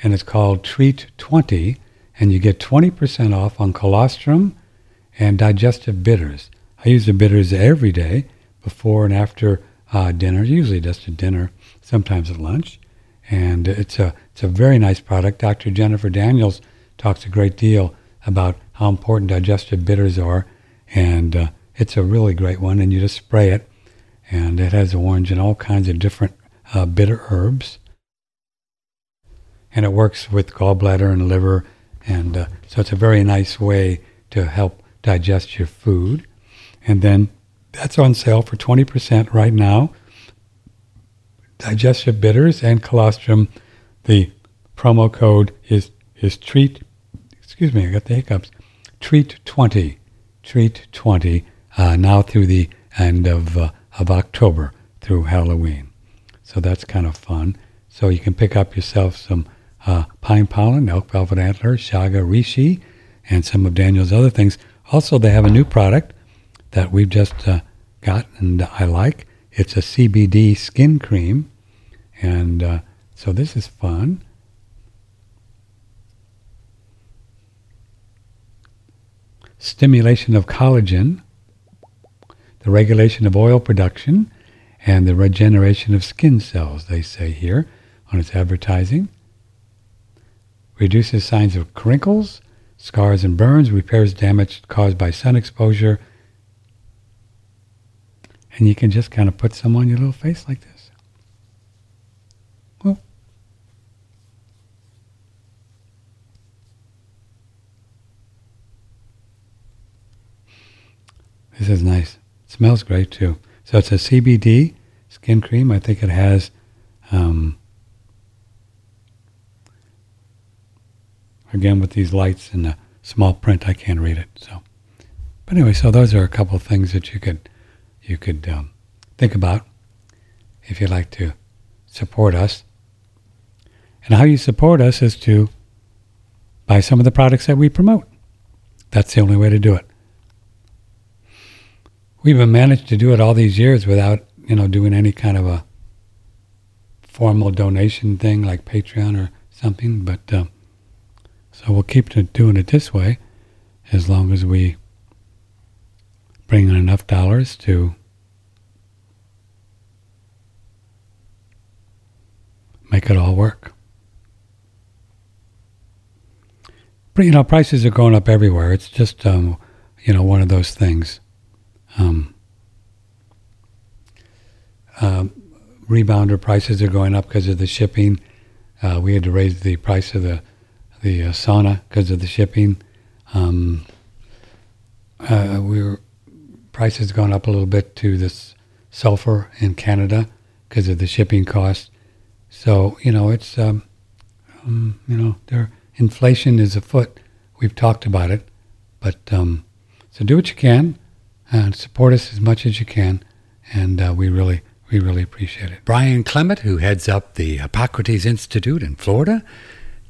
and it's called Treat Twenty and you get 20% off on colostrum and digestive bitters. I use the bitters every day before and after uh, dinner, usually just at dinner, sometimes at lunch. And it's a, it's a very nice product. Dr. Jennifer Daniels talks a great deal about how important digestive bitters are, and uh, it's a really great one. And you just spray it, and it has orange and all kinds of different uh, bitter herbs, and it works with gallbladder and liver, and uh, so it's a very nice way to help digest your food. And then that's on sale for 20% right now. Digestive bitters and colostrum. The promo code is is treat. Excuse me, I got the hiccups. Treat 20, treat 20. Uh, now through the end of uh, of October through Halloween. So that's kind of fun. So you can pick up yourself some uh, pine pollen, elk velvet antler, chaga reishi, and some of Daniel's other things. Also, they have a new product that we've just uh, got and I like. It's a CBD skin cream. And uh, so this is fun. Stimulation of collagen, the regulation of oil production, and the regeneration of skin cells, they say here on its advertising. Reduces signs of crinkles, scars and burns, repairs damage caused by sun exposure, and you can just kind of put some on your little face like this. Well, this is nice. It smells great too. So it's a CBD skin cream. I think it has um, again with these lights and the small print, I can't read it. So, but anyway, so those are a couple of things that you could you could um, think about if you'd like to support us. And how you support us is to buy some of the products that we promote. That's the only way to do it. We've managed to do it all these years without, you know, doing any kind of a formal donation thing like Patreon or something. But uh, so we'll keep doing it this way as long as we bring in enough dollars to make it all work. But, you know, prices are going up everywhere. It's just, um, you know, one of those things. Um, uh, rebounder prices are going up because of the shipping. Uh, we had to raise the price of the the uh, sauna because of the shipping. Um, uh, we were prices gone up a little bit to this sulfur in Canada because of the shipping costs. So you know it's um, um, you know there inflation is afoot. We've talked about it, but um, so do what you can and support us as much as you can, and uh, we really we really appreciate it. Brian Clement, who heads up the Hippocrates Institute in Florida,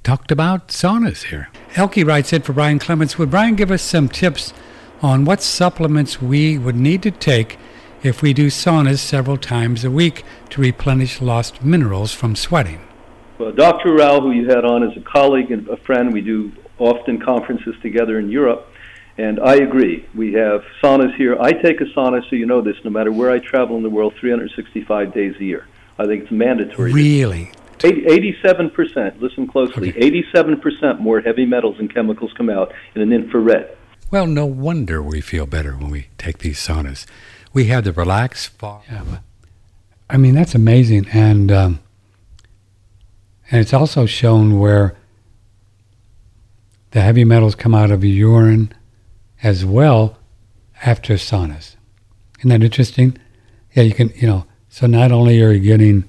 talked about saunas here. Elke writes in for Brian Clements. Would Brian give us some tips on what supplements we would need to take if we do saunas several times a week to replenish lost minerals from sweating. Well, Dr. Rao, who you had on, is a colleague and a friend. We do often conferences together in Europe. And I agree. We have saunas here. I take a sauna, so you know this, no matter where I travel in the world, 365 days a year. I think it's mandatory. Really? 87%, listen closely, okay. 87% more heavy metals and chemicals come out in an infrared. Well, no wonder we feel better when we take these saunas. We have the relax far. Yeah, but, I mean that's amazing, and um, and it's also shown where the heavy metals come out of urine as well after saunas. Isn't that interesting? Yeah, you can, you know, so not only are you getting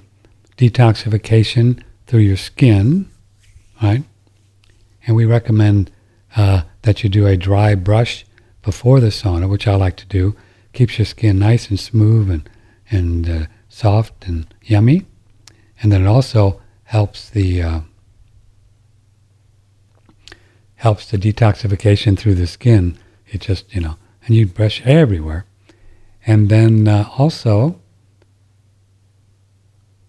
detoxification through your skin, right? And we recommend uh, that you do a dry brush before the sauna, which I like to do. Keeps your skin nice and smooth and, and uh, soft and yummy. And then it also helps the uh, helps the detoxification through the skin. It just, you know, and you brush everywhere. And then uh, also,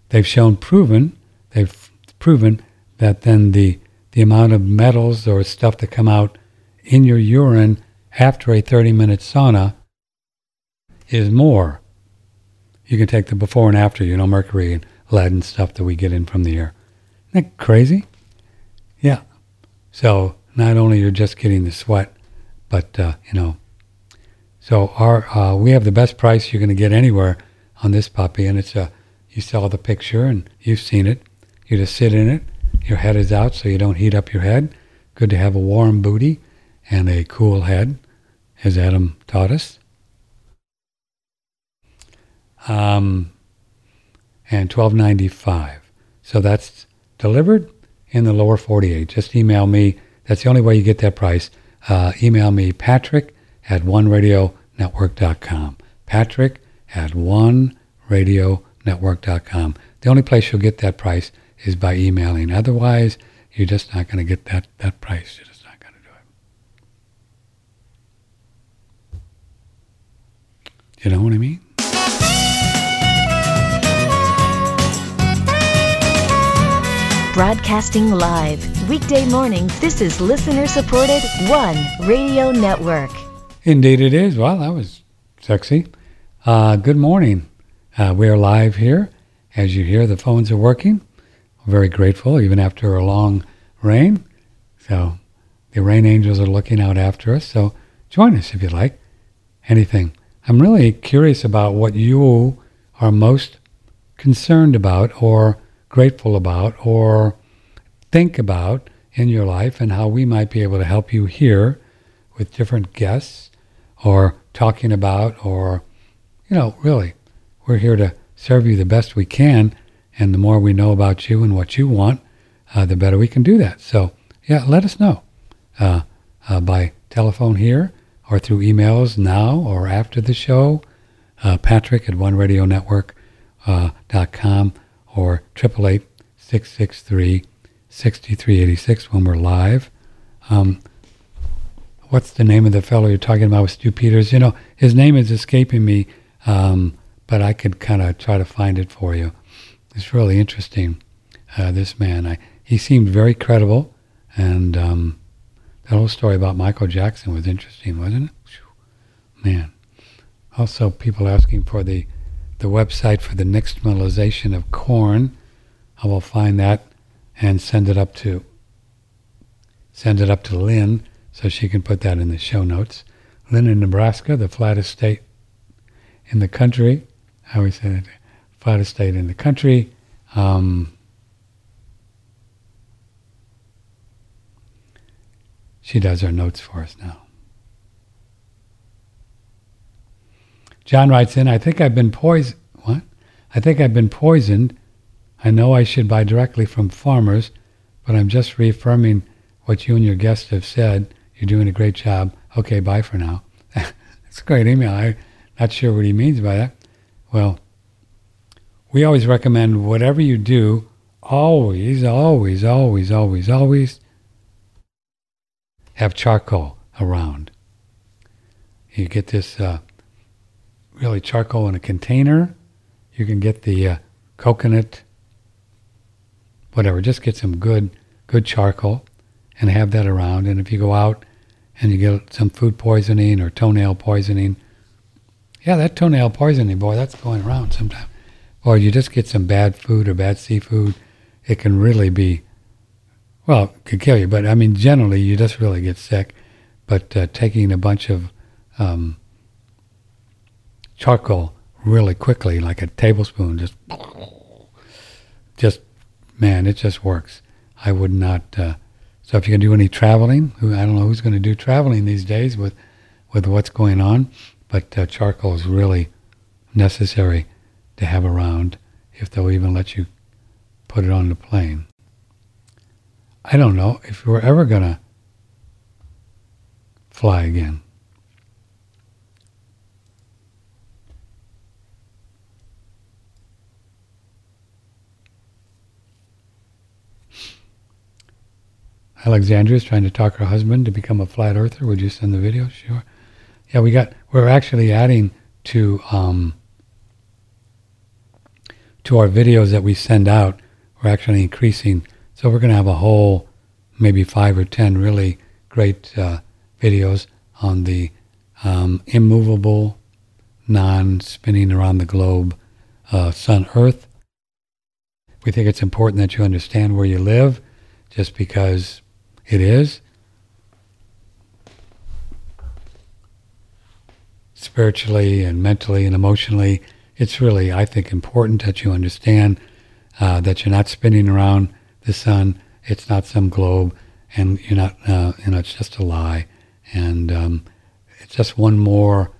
they've shown proven, they've proven that then the, the amount of metals or stuff that come out in your urine after a 30 minute sauna is more. You can take the before and after, you know, mercury and lead and stuff that we get in from the air. Isn't that crazy? Yeah. So not only you're just getting the sweat, but uh, you know. So our uh, we have the best price you're going to get anywhere on this puppy, and it's a you saw the picture and you've seen it. You just sit in it. Your head is out so you don't heat up your head. Good to have a warm booty and a cool head, as Adam taught us. Um, and twelve ninety five. So that's delivered in the lower 48. Just email me. That's the only way you get that price. Uh, email me, patrick at oneradionetwork.com. Patrick at oneradionetwork.com. The only place you'll get that price is by emailing. Otherwise, you're just not going to get that, that price. You're just not going to do it. You know what I mean? Broadcasting live, weekday mornings. This is listener supported One Radio Network. Indeed, it is. Well, that was sexy. Uh, good morning. Uh, we are live here. As you hear, the phones are working. Very grateful, even after a long rain. So the rain angels are looking out after us. So join us if you like. Anything. I'm really curious about what you are most concerned about or grateful about or think about in your life and how we might be able to help you here with different guests or talking about or, you know, really, we're here to serve you the best we can. And the more we know about you and what you want, uh, the better we can do that. So, yeah, let us know uh, uh, by telephone here or through emails now or after the show. Uh, Patrick at oneradionetwork.com or 888 663 6386 when we're live. Um, what's the name of the fellow you're talking about with Stu Peters? You know, his name is escaping me, um, but I could kind of try to find it for you. It's really interesting, uh, this man. I, he seemed very credible, and um, that whole story about Michael Jackson was interesting, wasn't it? Man. Also, people asking for the the website for the next nixtamalization of corn. I will find that and send it up to send it up to Lynn so she can put that in the show notes. Lynn in Nebraska, the flattest state in the country. I always say that flattest state in the country. Um, she does our notes for us now. John writes in, I think I've been poisoned. What? I think I've been poisoned. I know I should buy directly from farmers, but I'm just reaffirming what you and your guests have said. You're doing a great job. Okay, bye for now. That's a great email. I'm not sure what he means by that. Well, we always recommend whatever you do, always, always, always, always, always have charcoal around. You get this uh, really charcoal in a container. You can get the uh, coconut, whatever. Just get some good, good charcoal and have that around. And if you go out and you get some food poisoning or toenail poisoning, yeah, that toenail poisoning, boy, that's going around sometimes. Or you just get some bad food or bad seafood, it can really be, well, it could kill you. But I mean, generally, you just really get sick. But uh, taking a bunch of um, charcoal really quickly, like a tablespoon, just, just, man, it just works. I would not. Uh, so if you can do any traveling, who I don't know who's going to do traveling these days with, with what's going on, but uh, charcoal is really necessary to have around if they'll even let you put it on the plane. I don't know if we're ever going to fly again. Alexandria is trying to talk her husband to become a flat earther. Would you send the video? Sure. Yeah, we got. We're actually adding to um, to our videos that we send out. We're actually increasing. So we're going to have a whole, maybe five or ten really great uh, videos on the um, immovable, non-spinning around the globe uh, sun Earth. We think it's important that you understand where you live, just because it is. Spiritually and mentally and emotionally. It's really, I think, important that you understand uh, that you're not spinning around the sun. It's not some globe, and you're not, uh, you know, it's just a lie. And um, it's just one more,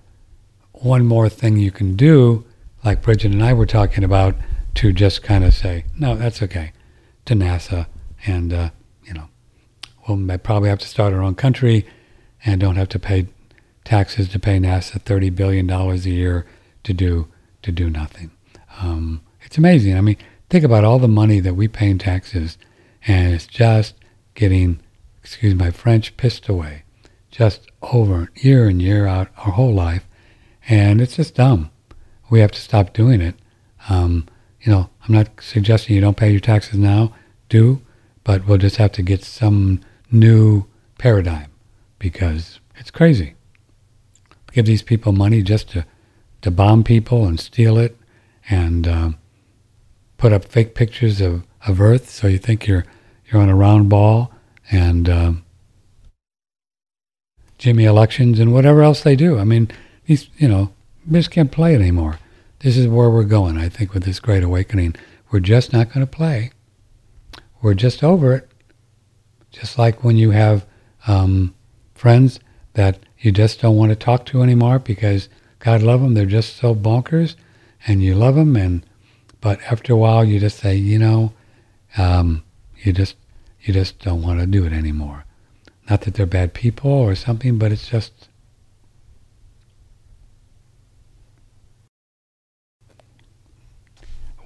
one more thing you can do, like Bridget and I were talking about, to just kind of say, no, that's okay, to NASA, and uh, you know, we'll probably have to start our own country, and don't have to pay taxes to pay NASA thirty billion dollars a year to do to do nothing. Um, it's amazing. I mean, think about all the money that we pay in taxes, and it's just getting, excuse my French, pissed away, just over year and year out our whole life, and it's just dumb. We have to stop doing it. Um, you know, I'm not suggesting you don't pay your taxes now. Do, but we'll just have to get some new paradigm because it's crazy give these people money just to, to bomb people and steal it and um, put up fake pictures of, of Earth so you think you're you're on a round ball and um, Jimmy elections and whatever else they do. I mean, these you know we just can't play anymore. This is where we're going. I think with this great awakening, we're just not going to play. We're just over it. Just like when you have um, friends that you just don't want to talk to anymore because God love them. They're just so bonkers, and you love them. And but after a while, you just say, you know, um, you just you just don't want to do it anymore. Not that they're bad people or something, but it's just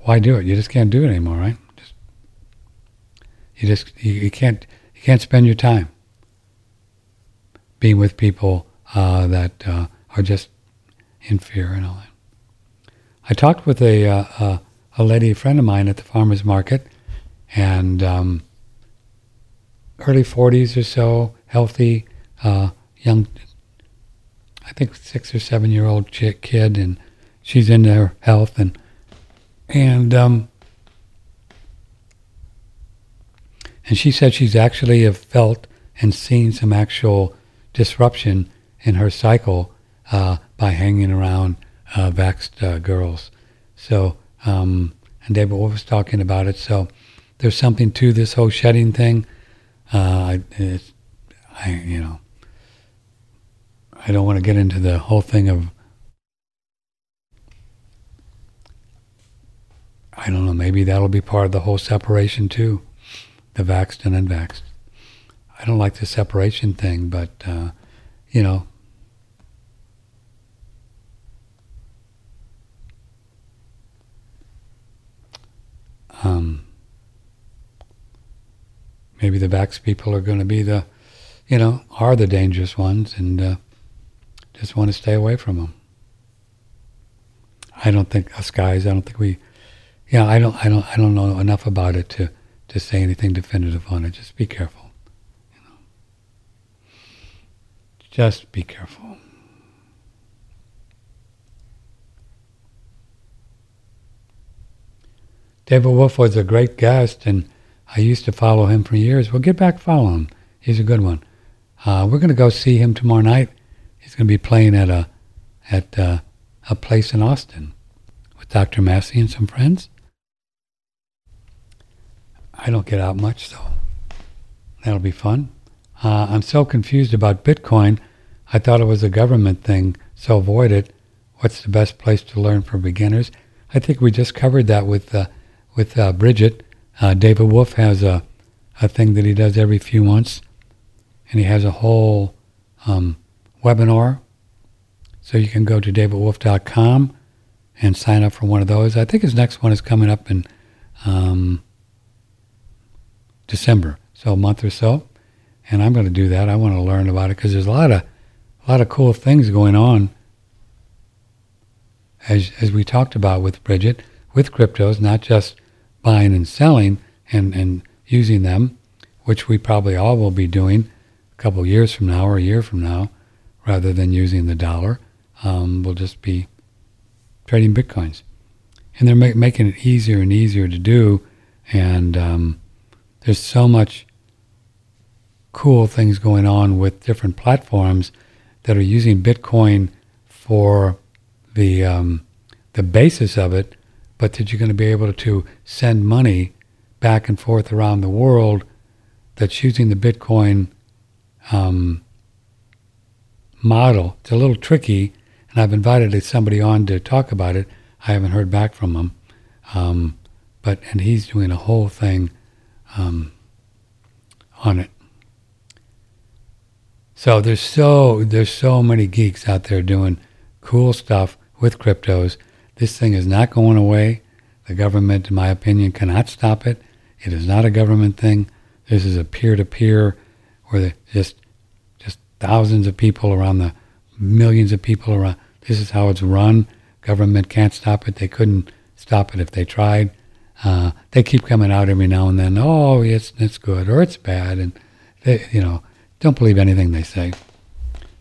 why do it? You just can't do it anymore, right? Just, you just you, you can't you can't spend your time being with people uh, that uh, are just in fear and all that. I talked with a, uh, a, a lady friend of mine at the farmers market, and um, early 40s or so, healthy, uh, young, I think six or seven year old kid, and she's in her health and and um, and she said she's actually have felt and seen some actual disruption in her cycle uh, by hanging around uh, vaxxed uh, girls. So, um, and David was talking about it. So, there's something to this whole shedding thing. Uh, it's, I, you know, I don't want to get into the whole thing of. I don't know. Maybe that'll be part of the whole separation too, the vaxxed and unvaxxed. I don't like the separation thing, but uh, you know. Um, maybe the vax people are going to be the, you know, are the dangerous ones, and uh, just want to stay away from them. I don't think us guys. I don't think we. Yeah, I don't. I don't. I don't know enough about it to to say anything definitive on it. Just be careful. Just be careful. David Wolfe was a great guest, and I used to follow him for years. Well, get back follow him. He's a good one. Uh, we're going to go see him tomorrow night. He's going to be playing at a at uh, a place in Austin with Dr. Massey and some friends. I don't get out much, so that'll be fun. Uh, I'm so confused about Bitcoin. I thought it was a government thing, so avoid it. What's the best place to learn for beginners? I think we just covered that with uh, with uh, Bridget. Uh, David Wolfe has a a thing that he does every few months, and he has a whole um, webinar. So you can go to davidwolfe.com and sign up for one of those. I think his next one is coming up in um, December, so a month or so and I'm going to do that. I want to learn about it because there's a lot of a lot of cool things going on. As as we talked about with Bridget, with cryptos, not just buying and selling and and using them, which we probably all will be doing a couple years from now or a year from now, rather than using the dollar. Um, we'll just be trading bitcoins, and they're ma- making it easier and easier to do. And um, there's so much cool things going on with different platforms that are using Bitcoin for the um, the basis of it, but that you're going to be able to send money back and forth around the world that's using the Bitcoin um, model. It's a little tricky, and I've invited somebody on to talk about it. I haven't heard back from him, um, but and he's doing a whole thing um, on it. So there's so there's so many geeks out there doing cool stuff with cryptos. This thing is not going away. The government, in my opinion, cannot stop it. It is not a government thing. This is a peer-to-peer, where just just thousands of people around the millions of people around. This is how it's run. Government can't stop it. They couldn't stop it if they tried. Uh, they keep coming out every now and then. Oh, it's it's good or it's bad, and they, you know don't believe anything they say.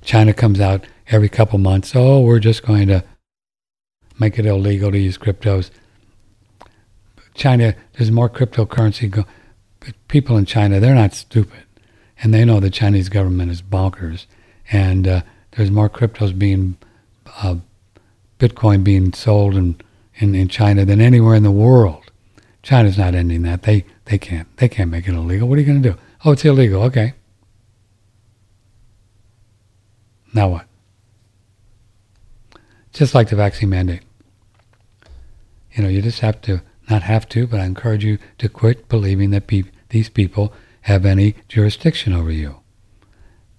China comes out every couple months. Oh, we're just going to make it illegal to use cryptos. China, there's more cryptocurrency. Go, people in China, they're not stupid, and they know the Chinese government is bonkers. And uh, there's more cryptos being, uh, Bitcoin being sold in, in, in China than anywhere in the world. China's not ending that. They they can't they can't make it illegal. What are you going to do? Oh, it's illegal. Okay. Now what? Just like the vaccine mandate. You know, you just have to, not have to, but I encourage you to quit believing that pe- these people have any jurisdiction over you.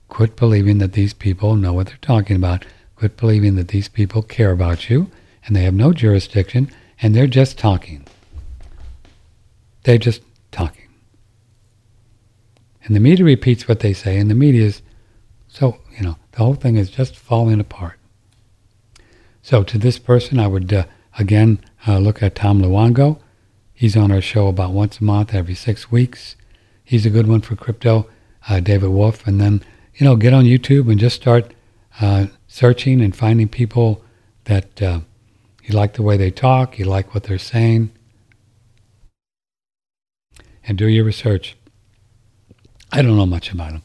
Quit believing that these people know what they're talking about. Quit believing that these people care about you and they have no jurisdiction and they're just talking. They're just talking. And the media repeats what they say, and the media is so, you know, the whole thing is just falling apart. So to this person, I would uh, again uh, look at Tom Luongo. He's on our show about once a month, every six weeks. He's a good one for crypto. Uh, David Wolfe, and then you know get on YouTube and just start uh, searching and finding people that uh, you like the way they talk, you like what they're saying, and do your research. I don't know much about them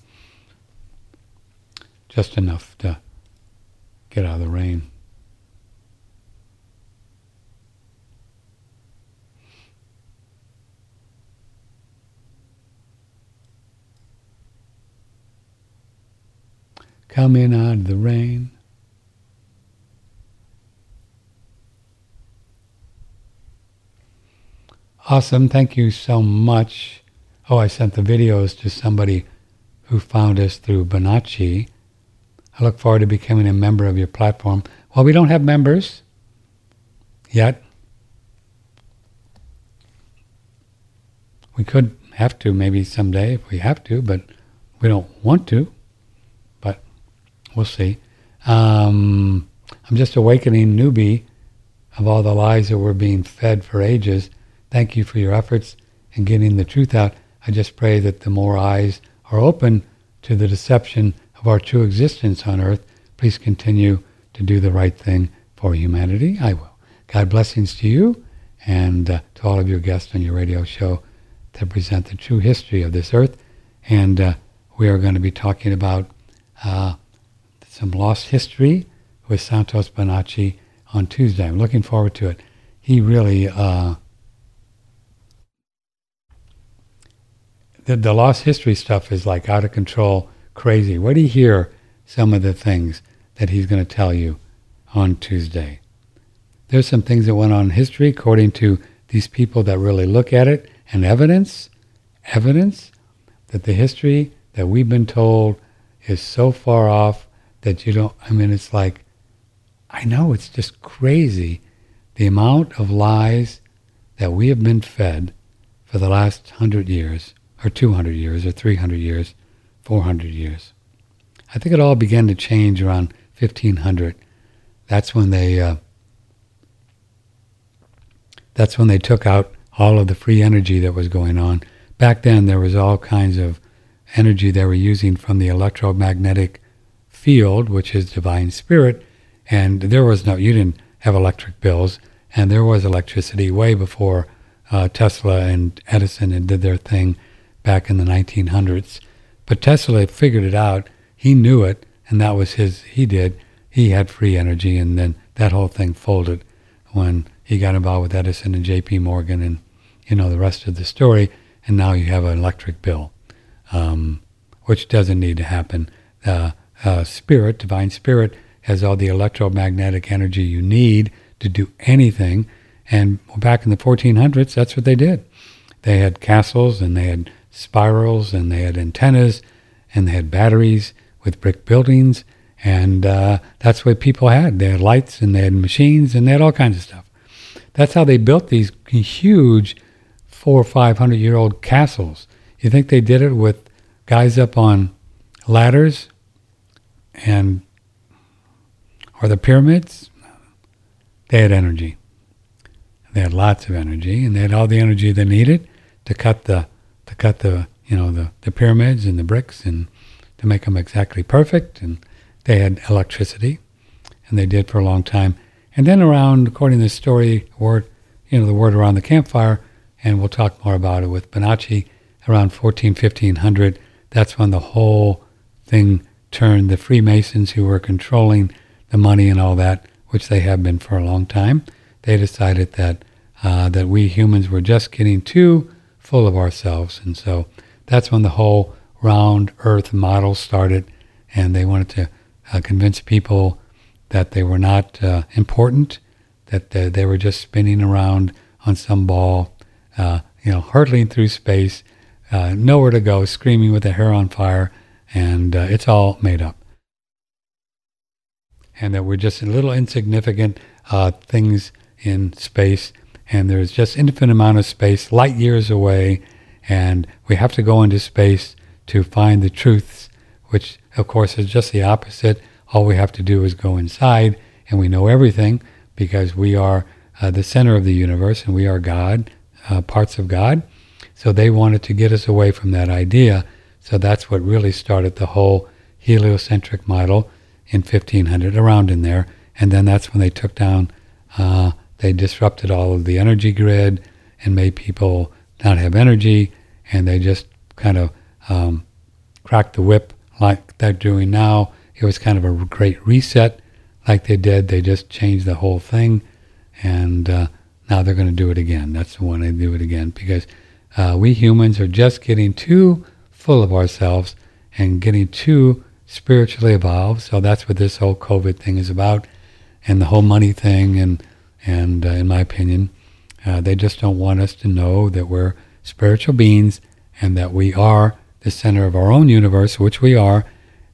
just enough to get out of the rain. Come in out of the rain. Awesome. Thank you so much. Oh, I sent the videos to somebody who found us through Bonacci. I look forward to becoming a member of your platform. Well, we don't have members yet. We could have to maybe someday if we have to, but we don't want to. But we'll see. Um, I'm just awakening newbie of all the lies that were being fed for ages. Thank you for your efforts in getting the truth out. I just pray that the more eyes are open to the deception of our true existence on earth, please continue to do the right thing for humanity. I will. God blessings to you and uh, to all of your guests on your radio show to present the true history of this earth. And uh, we are going to be talking about uh, some lost history with Santos Bonacci on Tuesday. I'm looking forward to it. He really, uh, the, the lost history stuff is like out of control crazy. Wait do you hear some of the things that he's going to tell you on Tuesday. There's some things that went on in history according to these people that really look at it and evidence, evidence that the history that we've been told is so far off that you don't, I mean, it's like, I know it's just crazy the amount of lies that we have been fed for the last hundred years, or 200 years, or 300 years, 400 years. I think it all began to change around 1500. That's when they uh, that's when they took out all of the free energy that was going on. Back then, there was all kinds of energy they were using from the electromagnetic field, which is divine spirit, and there was no you didn't have electric bills, and there was electricity way before uh, Tesla and Edison and did their thing back in the 1900s. But Tesla figured it out. He knew it, and that was his. He did he had free energy, and then that whole thing folded when he got involved with Edison and J.P. Morgan, and you know the rest of the story. And now you have an electric bill, um, which doesn't need to happen. Uh, uh, spirit, divine spirit, has all the electromagnetic energy you need to do anything. And back in the 1400s, that's what they did. They had castles and they had spirals and they had antennas and they had batteries with brick buildings. And uh, that's what people had. They had lights and they had machines and they had all kinds of stuff. That's how they built these huge four or five hundred year old castles. You think they did it with guys up on ladders and or the pyramids? They had energy. They had lots of energy, and they had all the energy they needed to cut the to cut the you know the, the pyramids and the bricks and to make them exactly perfect. And they had electricity, and they did for a long time. And then around, according to the story, word you know the word around the campfire, and we'll talk more about it with Bonacci around 14, 1500. That's when the whole thing turned. The Freemasons who were controlling the money and all that, which they have been for a long time, they decided that uh, that we humans were just getting too full of ourselves, and so that's when the whole round Earth model started, and they wanted to uh, convince people that they were not uh, important, that uh, they were just spinning around on some ball, uh, you know, hurtling through space, uh, nowhere to go, screaming with the hair on fire, and it's all made up. And that we're just little insignificant uh, things in space, and there's just infinite amount of space, light years away, and we have to go into space to find the truths, which of course is just the opposite. All we have to do is go inside, and we know everything because we are uh, the center of the universe, and we are God, uh, parts of God. So they wanted to get us away from that idea. So that's what really started the whole heliocentric model in 1500, around in there. And then that's when they took down, uh, they disrupted all of the energy grid and made people not have energy. And they just kind of um, cracked the whip like they're doing now. It was kind of a great reset like they did. They just changed the whole thing. And uh, now they're going to do it again. That's the one they do it again because uh, we humans are just getting too full of ourselves and getting too spiritually evolved. So that's what this whole COVID thing is about, and the whole money thing. And and uh, in my opinion, uh, they just don't want us to know that we're spiritual beings and that we are the center of our own universe, which we are.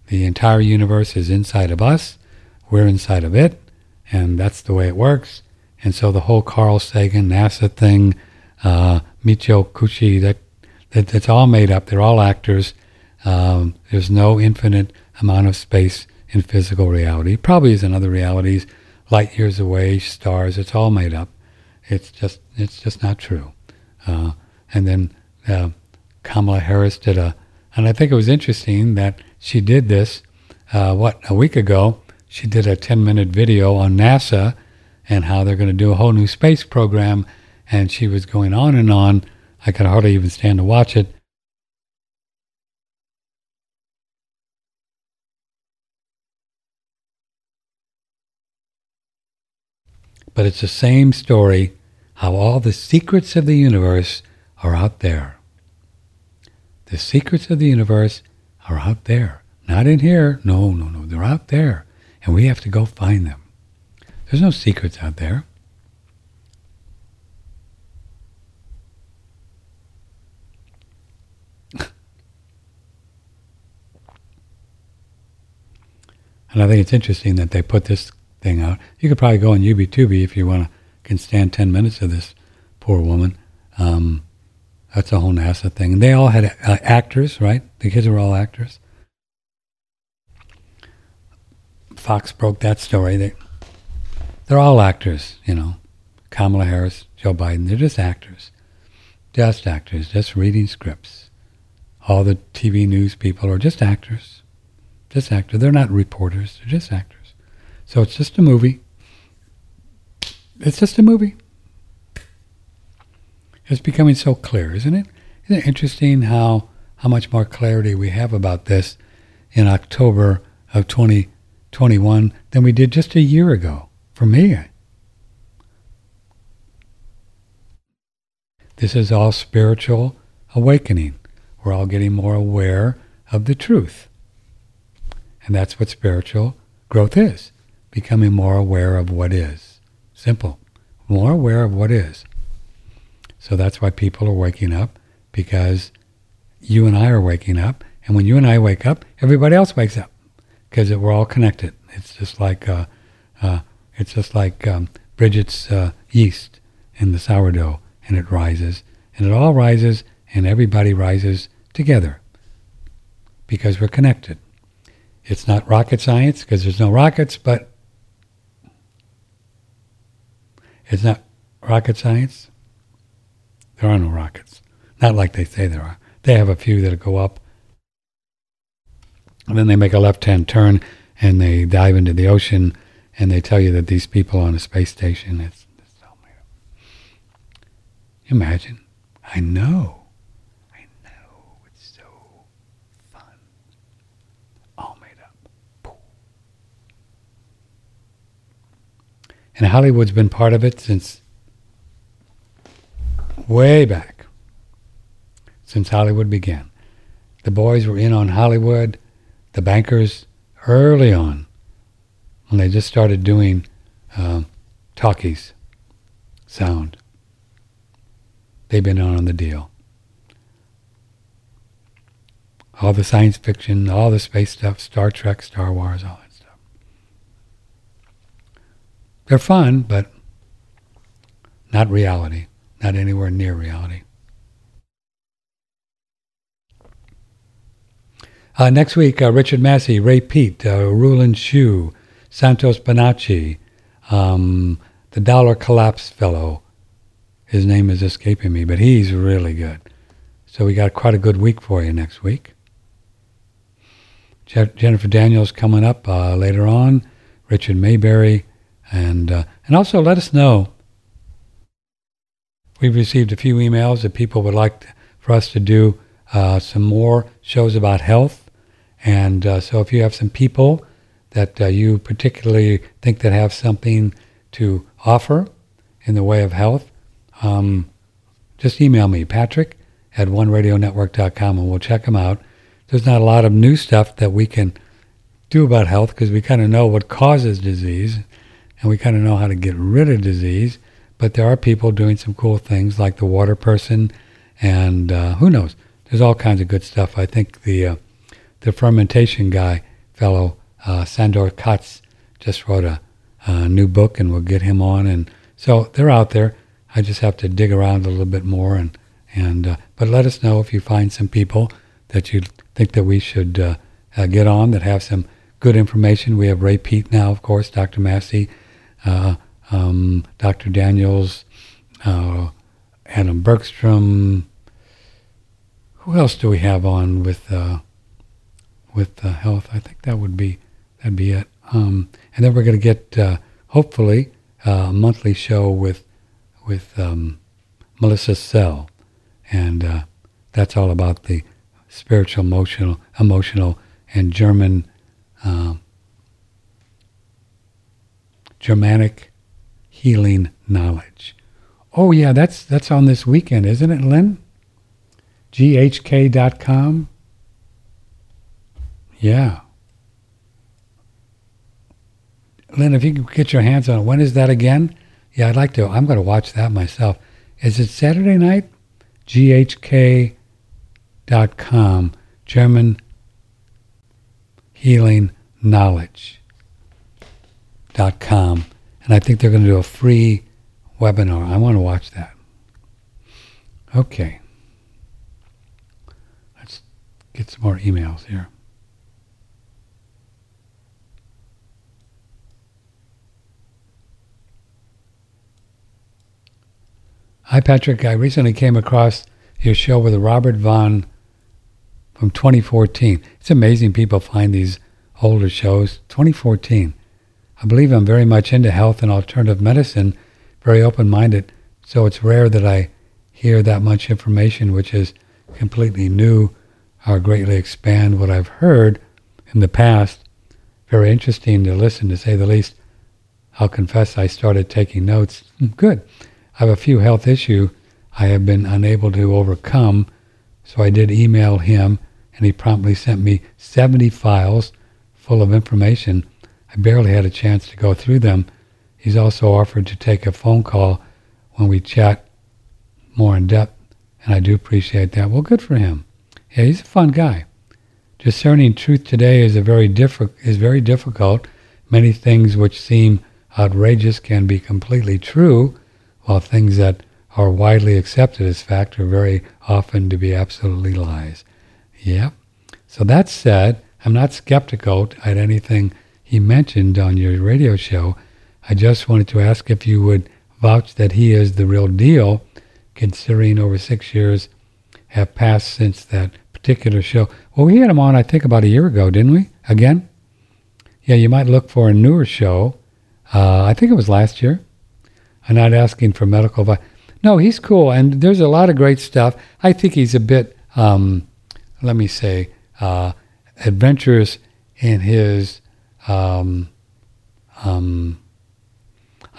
The entire universe is inside of us. We're inside of it, and that's the way it works. And so the whole Carl Sagan NASA thing, uh, Michio Kaku, that, that that's all made up. They're all actors. Um, there's no infinite amount of space in physical reality. Probably is in other realities, light years away, stars. It's all made up. It's just it's just not true. Uh, and then uh, Kamala Harris did a, and I think it was interesting that she did this. Uh, what a week ago, she did a 10-minute video on NASA and how they're going to do a whole new space program, and she was going on and on. I could hardly even stand to watch it. But it's the same story how all the secrets of the universe are out there. The secrets of the universe are out there. Not in here. No, no, no. They're out there. And we have to go find them. There's no secrets out there. and I think it's interesting that they put this thing out. You could probably go on YubiTubi if you want to can stand 10 minutes of this poor woman. Um, that's a whole NASA thing. And they all had uh, actors, right? The kids were all actors. Fox broke that story. They, they're all actors, you know. Kamala Harris, Joe Biden, they're just actors. Just actors, just reading scripts. All the TV news people are just actors. Just actors. They're not reporters, they're just actors. So it's just a movie. It's just a movie. It's becoming so clear, isn't it? Isn't it interesting how how much more clarity we have about this in October of 2021 than we did just a year ago. For me, this is all spiritual awakening. We're all getting more aware of the truth. And that's what spiritual growth is becoming more aware of what is. Simple. More aware of what is. So that's why people are waking up because you and I are waking up. And when you and I wake up, everybody else wakes up because we're all connected. It's just like uh, uh, it's just like um, Bridget's uh, yeast in the sourdough, and it rises, and it all rises, and everybody rises together because we're connected. It's not rocket science because there's no rockets, but it's not rocket science. There are no rockets. Not like they say there are. They have a few that go up. And then they make a left hand turn and they dive into the ocean and they tell you that these people on a space station, it's, it's all made up. Imagine. I know. And Hollywood's been part of it since way back, since Hollywood began. The boys were in on Hollywood, the bankers early on, when they just started doing uh, talkies, sound. They've been on, the deal. All the science fiction, all the space stuff, Star Trek, Star Wars, all They're fun, but not reality, not anywhere near reality. Uh, next week, uh, Richard Massey, Ray Peat, uh, Rulin Shu, Santos Bonacci, um, the Dollar Collapse Fellow. His name is escaping me, but he's really good. So we got quite a good week for you next week. Je- Jennifer Daniels coming up uh, later on. Richard Maybury, and uh, and also let us know. We've received a few emails that people would like for us to do uh, some more shows about health, and uh, so if you have some people that uh, you particularly think that have something to offer in the way of health, um, just email me, Patrick at oneradionetwork.com, and we'll check them out. There's not a lot of new stuff that we can do about health because we kind of know what causes disease and we kind of know how to get rid of disease. But there are people doing some cool things like the water person, and uh, who knows? There's all kinds of good stuff. I think the uh, the fermentation guy fellow uh, Sandor Katz just wrote a, a, new book, and we'll get him on. And so they're out there. I just have to dig around a little bit more, and and uh, but let us know if you find some people that you think that we should uh, uh, get on that have some good information. We have Ray Peat now, of course, Dr. Massey um, Dr. Daniels, uh, Adam Bergstrom. Who else do we have on with uh, with health? I think that would be that'd be it. Um, and then we're going to get uh, hopefully a monthly show with with um, Melissa Sell, and uh, that's all about the spiritual, emotional, emotional, and German uh, Germanic healing knowledge. Oh yeah, that's that's on this weekend, isn't it, Lynn? GHK.com. Yeah. Lynn, if you can get your hands on it, when is that again? Yeah, I'd like to. I'm going to watch that myself. Is it Saturday night? GHK.com, German Healing Knowledge com, and I think they're going to do a free webinar. I want to watch that. Okay. Let's get some more emails here. Hi, Patrick. I recently came across your show with Robert Vaughn from 2014. It's amazing people find these older shows. 2014. I believe I'm very much into health and alternative medicine, very open minded. So it's rare that I hear that much information, which is completely new or greatly expand what I've heard in the past. very interesting to listen, to say the least. I'll confess I started taking notes. Hmm, good. I have a few health issues I have been unable to overcome, so I did email him, and he promptly sent me 70 files full of information. I barely had a chance to go through them. He's also offered to take a phone call when we chat more in depth, and I do appreciate that. Well, good for him. Yeah, he's a fun guy. Discerning truth today is a very diffi- is very difficult. Many things which seem outrageous can be completely true, while things that are widely accepted as fact are very often to be absolutely lies. Yep. So that said, I'm not skeptical at anything he mentioned on your radio show. I just wanted to ask if you would vouch that he is the real deal, considering over six years have passed since that particular show. Well, we had him on, I think, about a year ago, didn't we? Again? Yeah, you might look for a newer show. Uh, I think it was last year. I'm not asking for medical advice. No, he's cool, and there's a lot of great stuff. I think he's a bit, um, let me say, uh, adventurous in his um, um,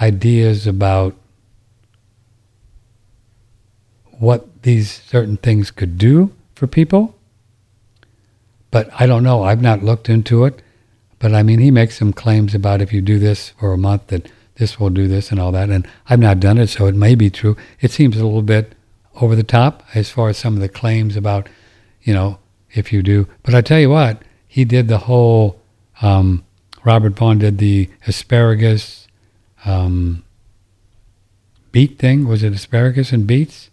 ideas about what these certain things could do for people. But I don't know. I've not looked into it. But I mean, he makes some claims about if you do this for a month, that this will do this and all that. And I've not done it, so it may be true. It seems a little bit over the top as far as some of the claims about, you know, if you do. But I tell you what, he did the whole, um, Robert Vaughn did the asparagus um, beet thing. Was it asparagus and beets?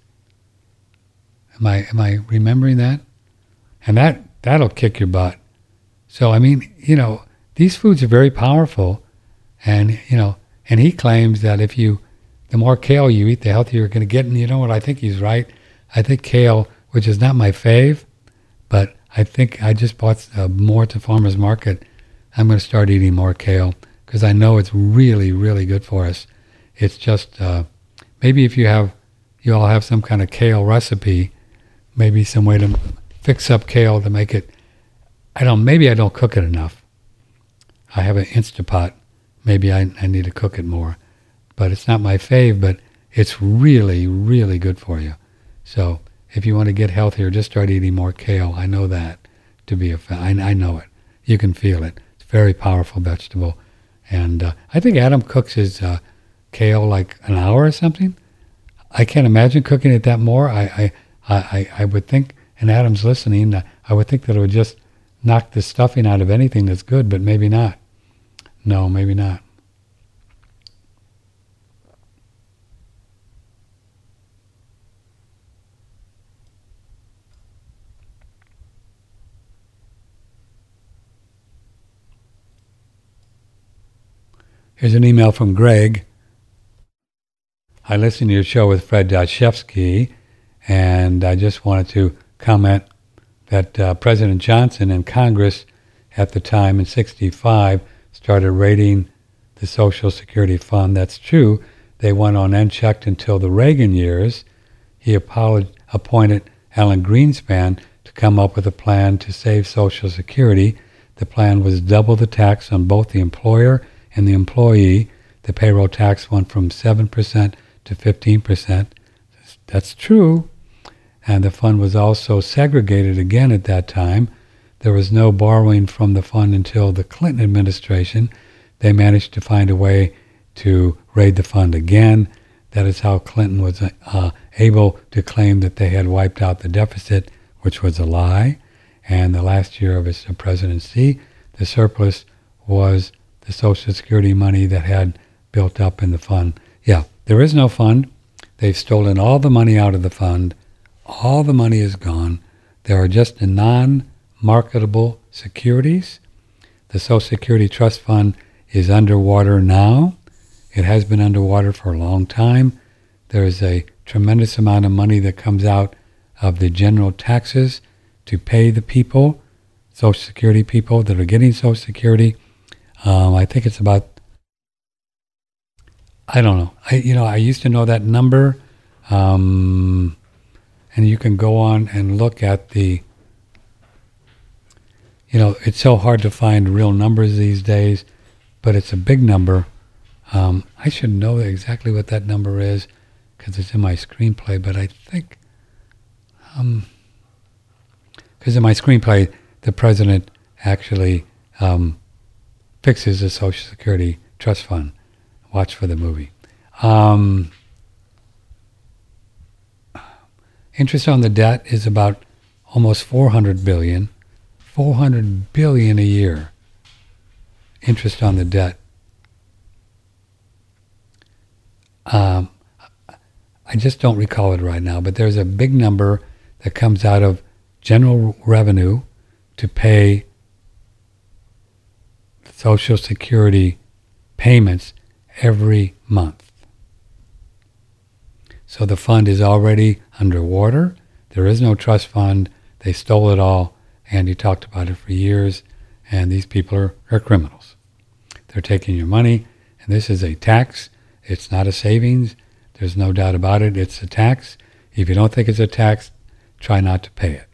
Am I am I remembering that? And that that'll kick your butt. So I mean, you know, these foods are very powerful, and you know, and he claims that if you, the more kale you eat, the healthier you're going to get. And you know what? I think he's right. I think kale, which is not my fave, but I think I just bought uh, more to farmers market. I'm going to start eating more kale because I know it's really, really good for us. It's just uh, maybe if you have, you all have some kind of kale recipe, maybe some way to fix up kale to make it. I don't. Maybe I don't cook it enough. I have an Instapot maybe I, I need to cook it more. But it's not my fave, but it's really, really good for you. So if you want to get healthier, just start eating more kale. I know that to be a fan. I, I know it. You can feel it. Very powerful vegetable. And uh, I think Adam cooks his uh, kale like an hour or something. I can't imagine cooking it that more. I, I, I, I would think, and Adam's listening, I would think that it would just knock the stuffing out of anything that's good, but maybe not. No, maybe not. Here's an email from Greg. I listened to your show with Fred Dashevsky, and I just wanted to comment that uh, President Johnson and Congress at the time in 65 started raiding the Social Security Fund. That's true. They went on unchecked until the Reagan years. He appointed Alan Greenspan to come up with a plan to save Social Security. The plan was double the tax on both the employer and the employee. The payroll tax went from 7% to 15%. That's true. And the fund was also segregated again at that time there was no borrowing from the fund until the Clinton administration. They managed to find a way to raid the fund again. That is how Clinton was uh, able to claim that they had wiped out the deficit, which was a lie. And the last year of his presidency, the surplus was the Social Security money that had built up in the fund. Yeah, there is no fund. They've stolen all the money out of the fund. All the money is gone. There are just a non marketable securities. The Social Security Trust Fund is underwater now. It has been underwater for a long time. There is a tremendous amount of money that comes out of the general taxes to pay the people, Social Security people that are getting Social Security. Um, I think it's about, I don't know. I you know I used to know that number, um, and you can go on and look at the you know, it's so hard to find real numbers these days, but it's a big number. Um, I should know exactly what that number is because it's in my screenplay, but I think, because um, in my screenplay, the president actually um, fixes the Social Security Trust Fund. Watch for the movie. Um, interest on the debt is about almost 400 billion. 400 billion a year interest on the debt. Um, I just don't recall it right now, but there's a big number that comes out of general revenue to pay Social Security payments every month. So the fund is already underwater. There is no trust fund. They stole it all Andy talked about it for years, and these people are, are criminals. They're taking your money, and this is a tax. It's not a savings. There's no doubt about it. It's a tax. If you don't think it's a tax, try not to pay it.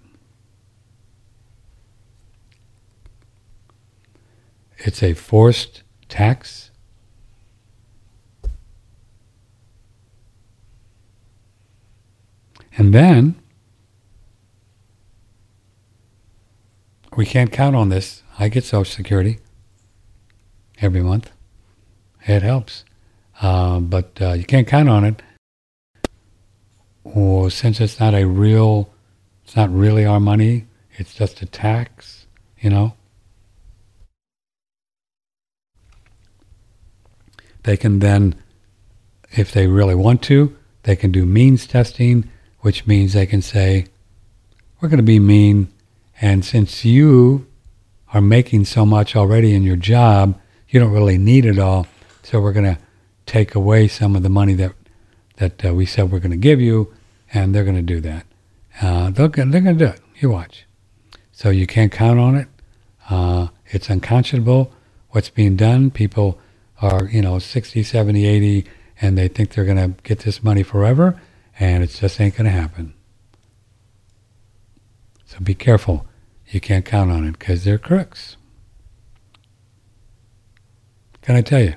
It's a forced tax. And then we can't count on this. I get Social Security every month. It helps. Uh, but uh, you can't count on it. Or since it's not a real, it's not really our money, it's just a tax, you know. They can then, if they really want to, they can do means testing, which means they can say, we're going to be mean and since you are making so much already in your job, you don't really need it all. So we're going to take away some of the money that that uh, we said we're going to give you, and they're going to do that. Uh, they're going to do it. You watch. So you can't count on it. Uh, it's unconscionable what's being done. People are, you know, 60, 70, 80, and they think they're going to get this money forever, and it just ain't going to happen. So be careful. You can't count on it because they're crooks. Can I tell you?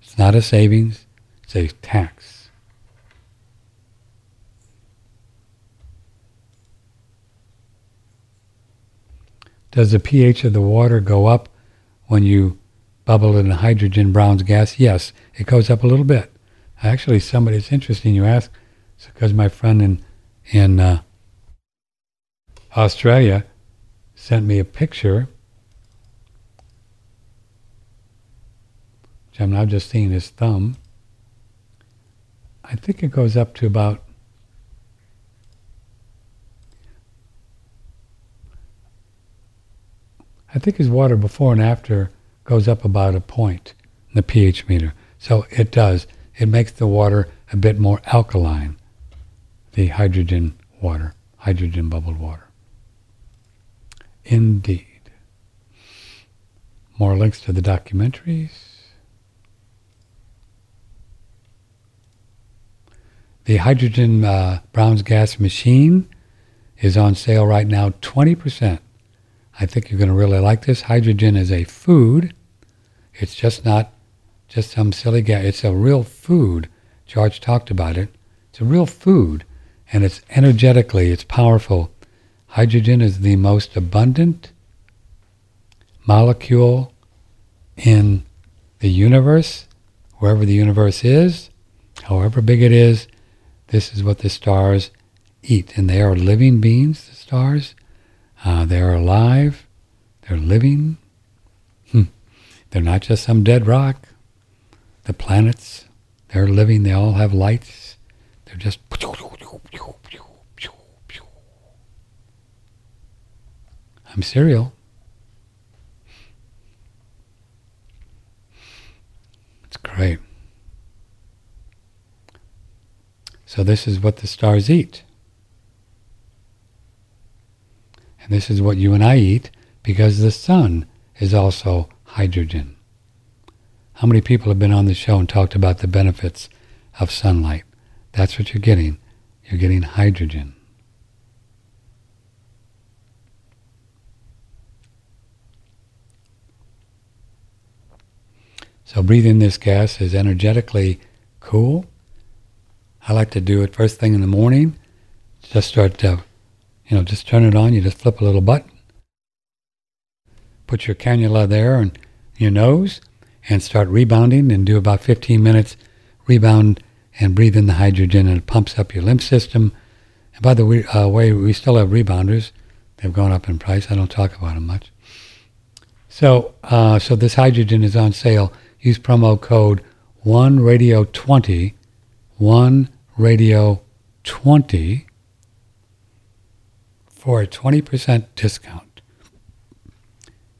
It's not a savings, it's a tax. Does the pH of the water go up when you bubble in hydrogen Brown's gas? Yes, it goes up a little bit. Actually, somebody, it's interesting you ask, because my friend in, in uh, Australia sent me a picture, which I'm now just seeing his thumb. I think it goes up to about think his water before and after goes up about a point in the pH meter. So it does it makes the water a bit more alkaline, the hydrogen water, hydrogen bubbled water. Indeed. More links to the documentaries. The hydrogen uh, Brown's gas machine is on sale right now, 20%. I think you're going to really like this. Hydrogen is a food. It's just not just some silly guy. It's a real food. George talked about it. It's a real food, and it's energetically, it's powerful. Hydrogen is the most abundant molecule in the universe, wherever the universe is, however big it is. This is what the stars eat, and they are living beings. The stars, uh, they are alive. They're living. Hmm. They're not just some dead rock the planets, they're living, they all have lights. They're just. I'm serial. It's great. So, this is what the stars eat. And this is what you and I eat because the sun is also hydrogen. How many people have been on the show and talked about the benefits of sunlight? That's what you're getting. you're getting hydrogen. So breathing this gas is energetically cool. I like to do it first thing in the morning. Just start to, you know, just turn it on. You just flip a little button. Put your cannula there and your nose and start rebounding and do about 15 minutes rebound and breathe in the hydrogen and it pumps up your lymph system. And by the uh, way, we still have rebounders. They've gone up in price. I don't talk about them much. So, uh, so this hydrogen is on sale. Use promo code one radio twenty, one radio twenty for a twenty percent discount.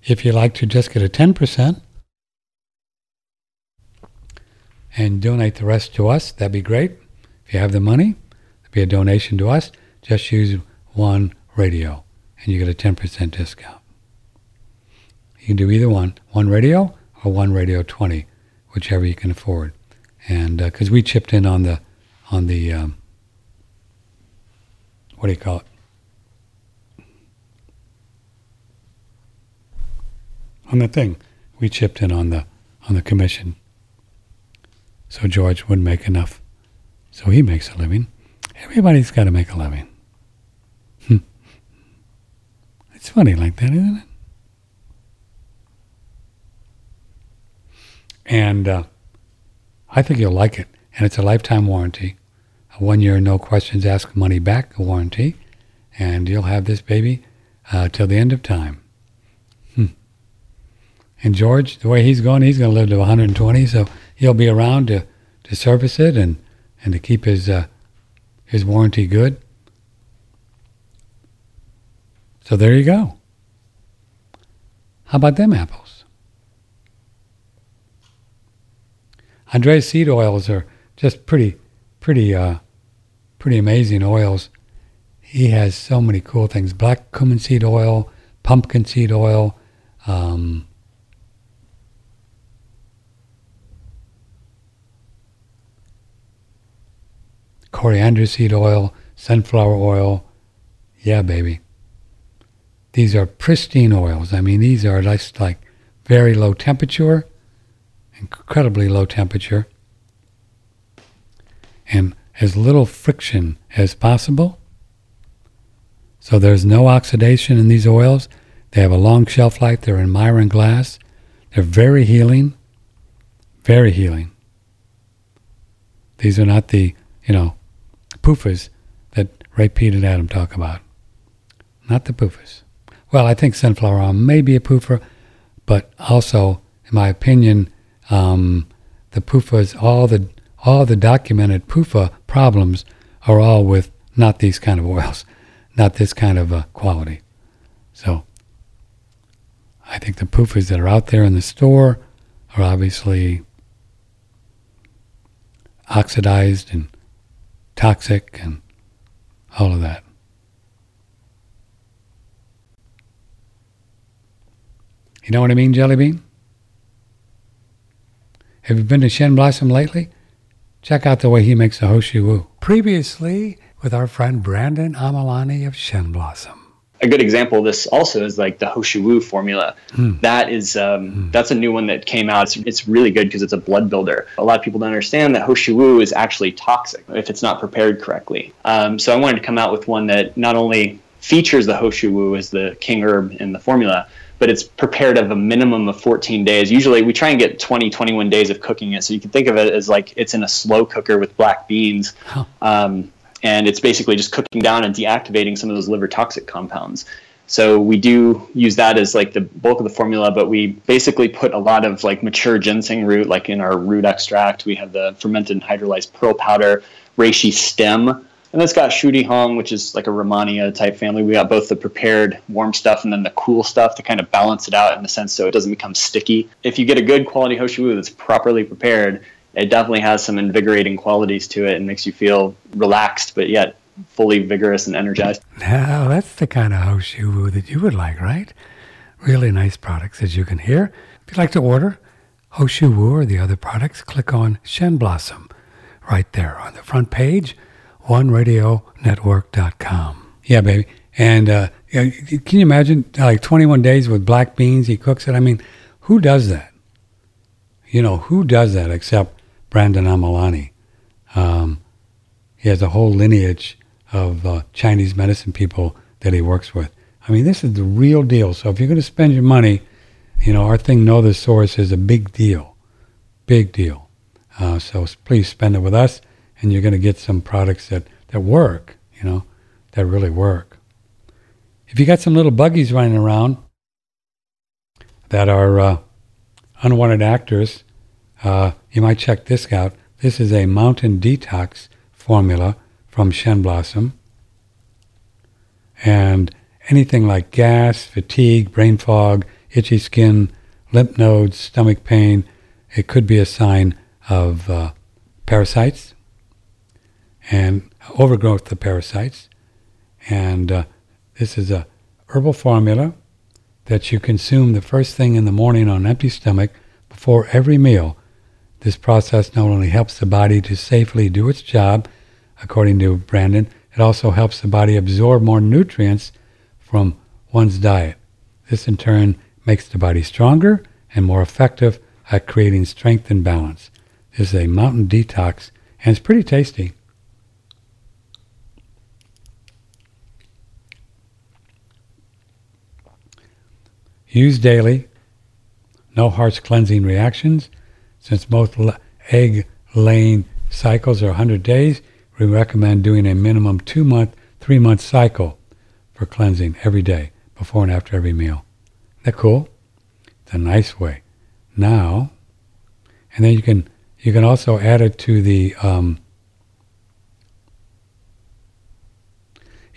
If you'd like to just get a ten percent, and donate the rest to us, that'd be great. If you have the money, it'd be a donation to us. Just use one radio and you get a 10% discount. You can do either one, one radio or one radio 20, whichever you can afford. And because uh, we chipped in on the, on the, um, what do you call it? On the thing, we chipped in on the, on the commission so George wouldn't make enough. So he makes a living. Everybody's got to make a living. Hmm. it's funny like that, isn't it? And uh, I think you'll like it. And it's a lifetime warranty. A one year, no questions asked, money back warranty. And you'll have this baby uh, till the end of time. And George, the way he's going, he's going to live to 120. So he'll be around to, to service it and, and to keep his uh, his warranty good. So there you go. How about them apples? Andreas seed oils are just pretty, pretty, uh, pretty amazing oils. He has so many cool things: black cumin seed oil, pumpkin seed oil, um, coriander seed oil, sunflower oil. Yeah, baby. These are pristine oils. I mean, these are just like very low temperature, incredibly low temperature, and as little friction as possible. So there's no oxidation in these oils. They have a long shelf life. They're in Miron glass. They're very healing. Very healing. These are not the, you know, PUFAs that Ray Peat and Adam talk about. Not the poofers. Well, I think sunflower oil may be a PUFA, but also, in my opinion, um, the poofers, all the all the documented PUFA problems are all with not these kind of oils, not this kind of uh, quality. So, I think the poofers that are out there in the store are obviously oxidized and toxic and all of that. You know what I mean, Jelly Bean? Have you been to Shen Blossom lately? Check out the way he makes a Ho Shou Wu. Previously, with our friend Brandon Amalani of Shen Blossom a good example of this also is like the Ho Shou Wu formula. Hmm. That is um, hmm. that's a new one that came out. It's, it's really good because it's a blood builder. A lot of people don't understand that Ho Shou Wu is actually toxic if it's not prepared correctly. Um, so I wanted to come out with one that not only features the Ho Shou Wu as the king herb in the formula, but it's prepared of a minimum of 14 days. Usually we try and get 20, 21 days of cooking it. So you can think of it as like it's in a slow cooker with black beans. Huh. Um, and it's basically just cooking down and deactivating some of those liver toxic compounds. So we do use that as like the bulk of the formula, but we basically put a lot of like mature ginseng root, like in our root extract. We have the fermented and hydrolyzed pearl powder, reishi stem, and then it's got Shu Di Huang, which is like a Rehmannia type family. We got both the prepared warm stuff and then the cool stuff to kind of balance it out in the sense so it doesn't become sticky. If you get a good quality Ho Shou Wu that's properly prepared, it definitely has some invigorating qualities to it and makes you feel relaxed, but yet fully vigorous and energized. Now, that's the kind of Hoshu that you would like, right? Really nice products, as you can hear. If you'd like to order Hoshu or the other products, click on Shen Blossom right there on the front page OneRadioNetwork.com. Yeah, baby. And uh, can you imagine like 21 days with black beans? He cooks it. I mean, who does that? You know, who does that except Brandon Amalani? Um, he has a whole lineage of uh, Chinese medicine people that he works with. I mean, this is the real deal. So if you're going to spend your money, you know, our thing, Know the Source, is a big deal. Big deal. Uh, so please spend it with us, and you're going to get some products that, that work, you know, that really work. If you got some little buggies running around that are uh, unwanted actors, uh, you might check this out. This is a mountain detox formula from Shen Blossom. And anything like gas, fatigue, brain fog, itchy skin, lymph nodes, stomach pain, it could be a sign of uh, parasites and overgrowth of parasites. And uh, this is a herbal formula that you consume the first thing in the morning on an empty stomach before every meal. This process not only helps the body to safely do its job, according to Brandon, it also helps the body absorb more nutrients from one's diet. This in turn makes the body stronger and more effective at creating strength and balance. This is a mountain detox and it's pretty tasty. Use daily. No harsh cleansing reactions. Since most egg laying cycles are 100 days, we recommend doing a minimum two month, three month cycle for cleansing every day, before and after every meal. Isn't that cool? It's a nice way. Now, and then you can you can also add it to the um,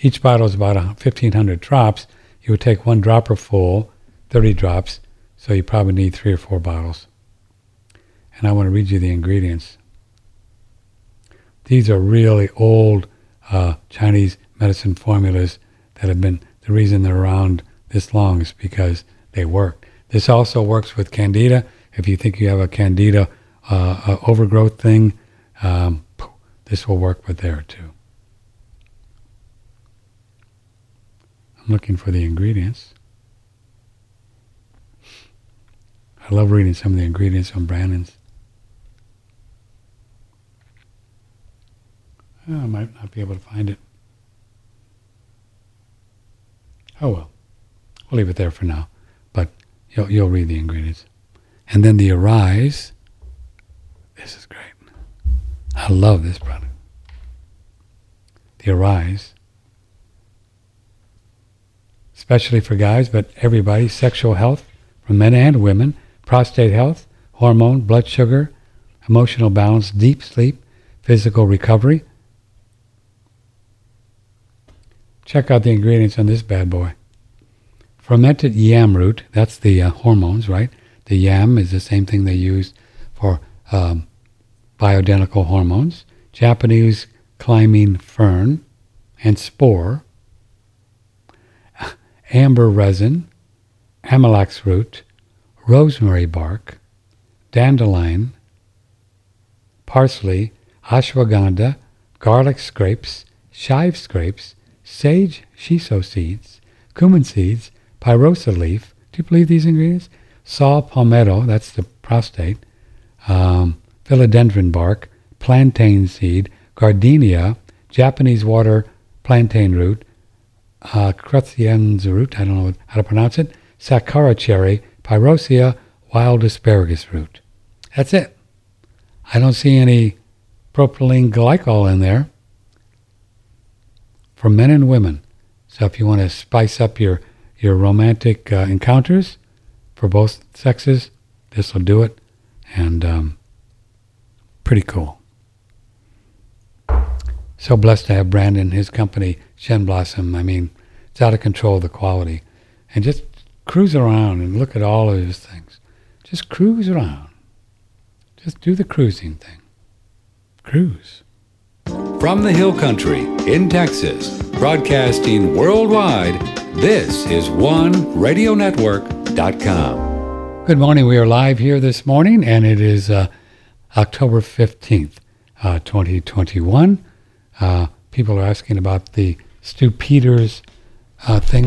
each bottle is about 1,500 drops. You would take one dropper full, 30 drops, so you probably need three or four bottles. And I want to read you the ingredients. These are really old uh, Chinese medicine formulas that have been the reason they're around this long is because they work. This also works with candida. If you think you have a candida uh, uh, overgrowth thing, um, this will work with there too. I'm looking for the ingredients. I love reading some of the ingredients on Brandon's. Oh, I might not be able to find it. Oh well, we'll leave it there for now. But you'll you'll read the ingredients, and then the arise. This is great. I love this product. The arise, especially for guys, but everybody. Sexual health for men and women, prostate health, hormone, blood sugar, emotional balance, deep sleep, physical recovery Check out the ingredients on this bad boy. Fermented yam root, that's the uh, hormones, right? The yam is the same thing they use for um, bioidentical hormones. Japanese climbing fern and spore, amber resin, amylax root, rosemary bark, dandelion, parsley, ashwagandha, garlic scapes, chive scapes, sage shiso seeds, cumin seeds, pyrosia leaf. Do you believe these ingredients? Saw palmetto, that's the prostate, um, phellodendron bark, plantain seed, gardenia, Japanese water plantain root, uh, root, I don't know how to pronounce it, sakura cherry, pyrosia, wild asparagus root. That's it. I don't see any propylene glycol in there for men and women. So if you want to spice up your your romantic uh, encounters for both sexes, this will do it, and um, pretty cool. So blessed to have Brandon, his company, Shen Blossom. I mean, it's out of control the quality, and just cruise around and look at all of his things. Just cruise around. Just do the cruising thing. Cruise. From the Hill Country in Texas, broadcasting worldwide, this is OneRadioNetwork.com. Good morning. We are live here this morning, and it is uh, October 15th, uh, 2021. Uh, people are asking about the Stu Peters uh, thing.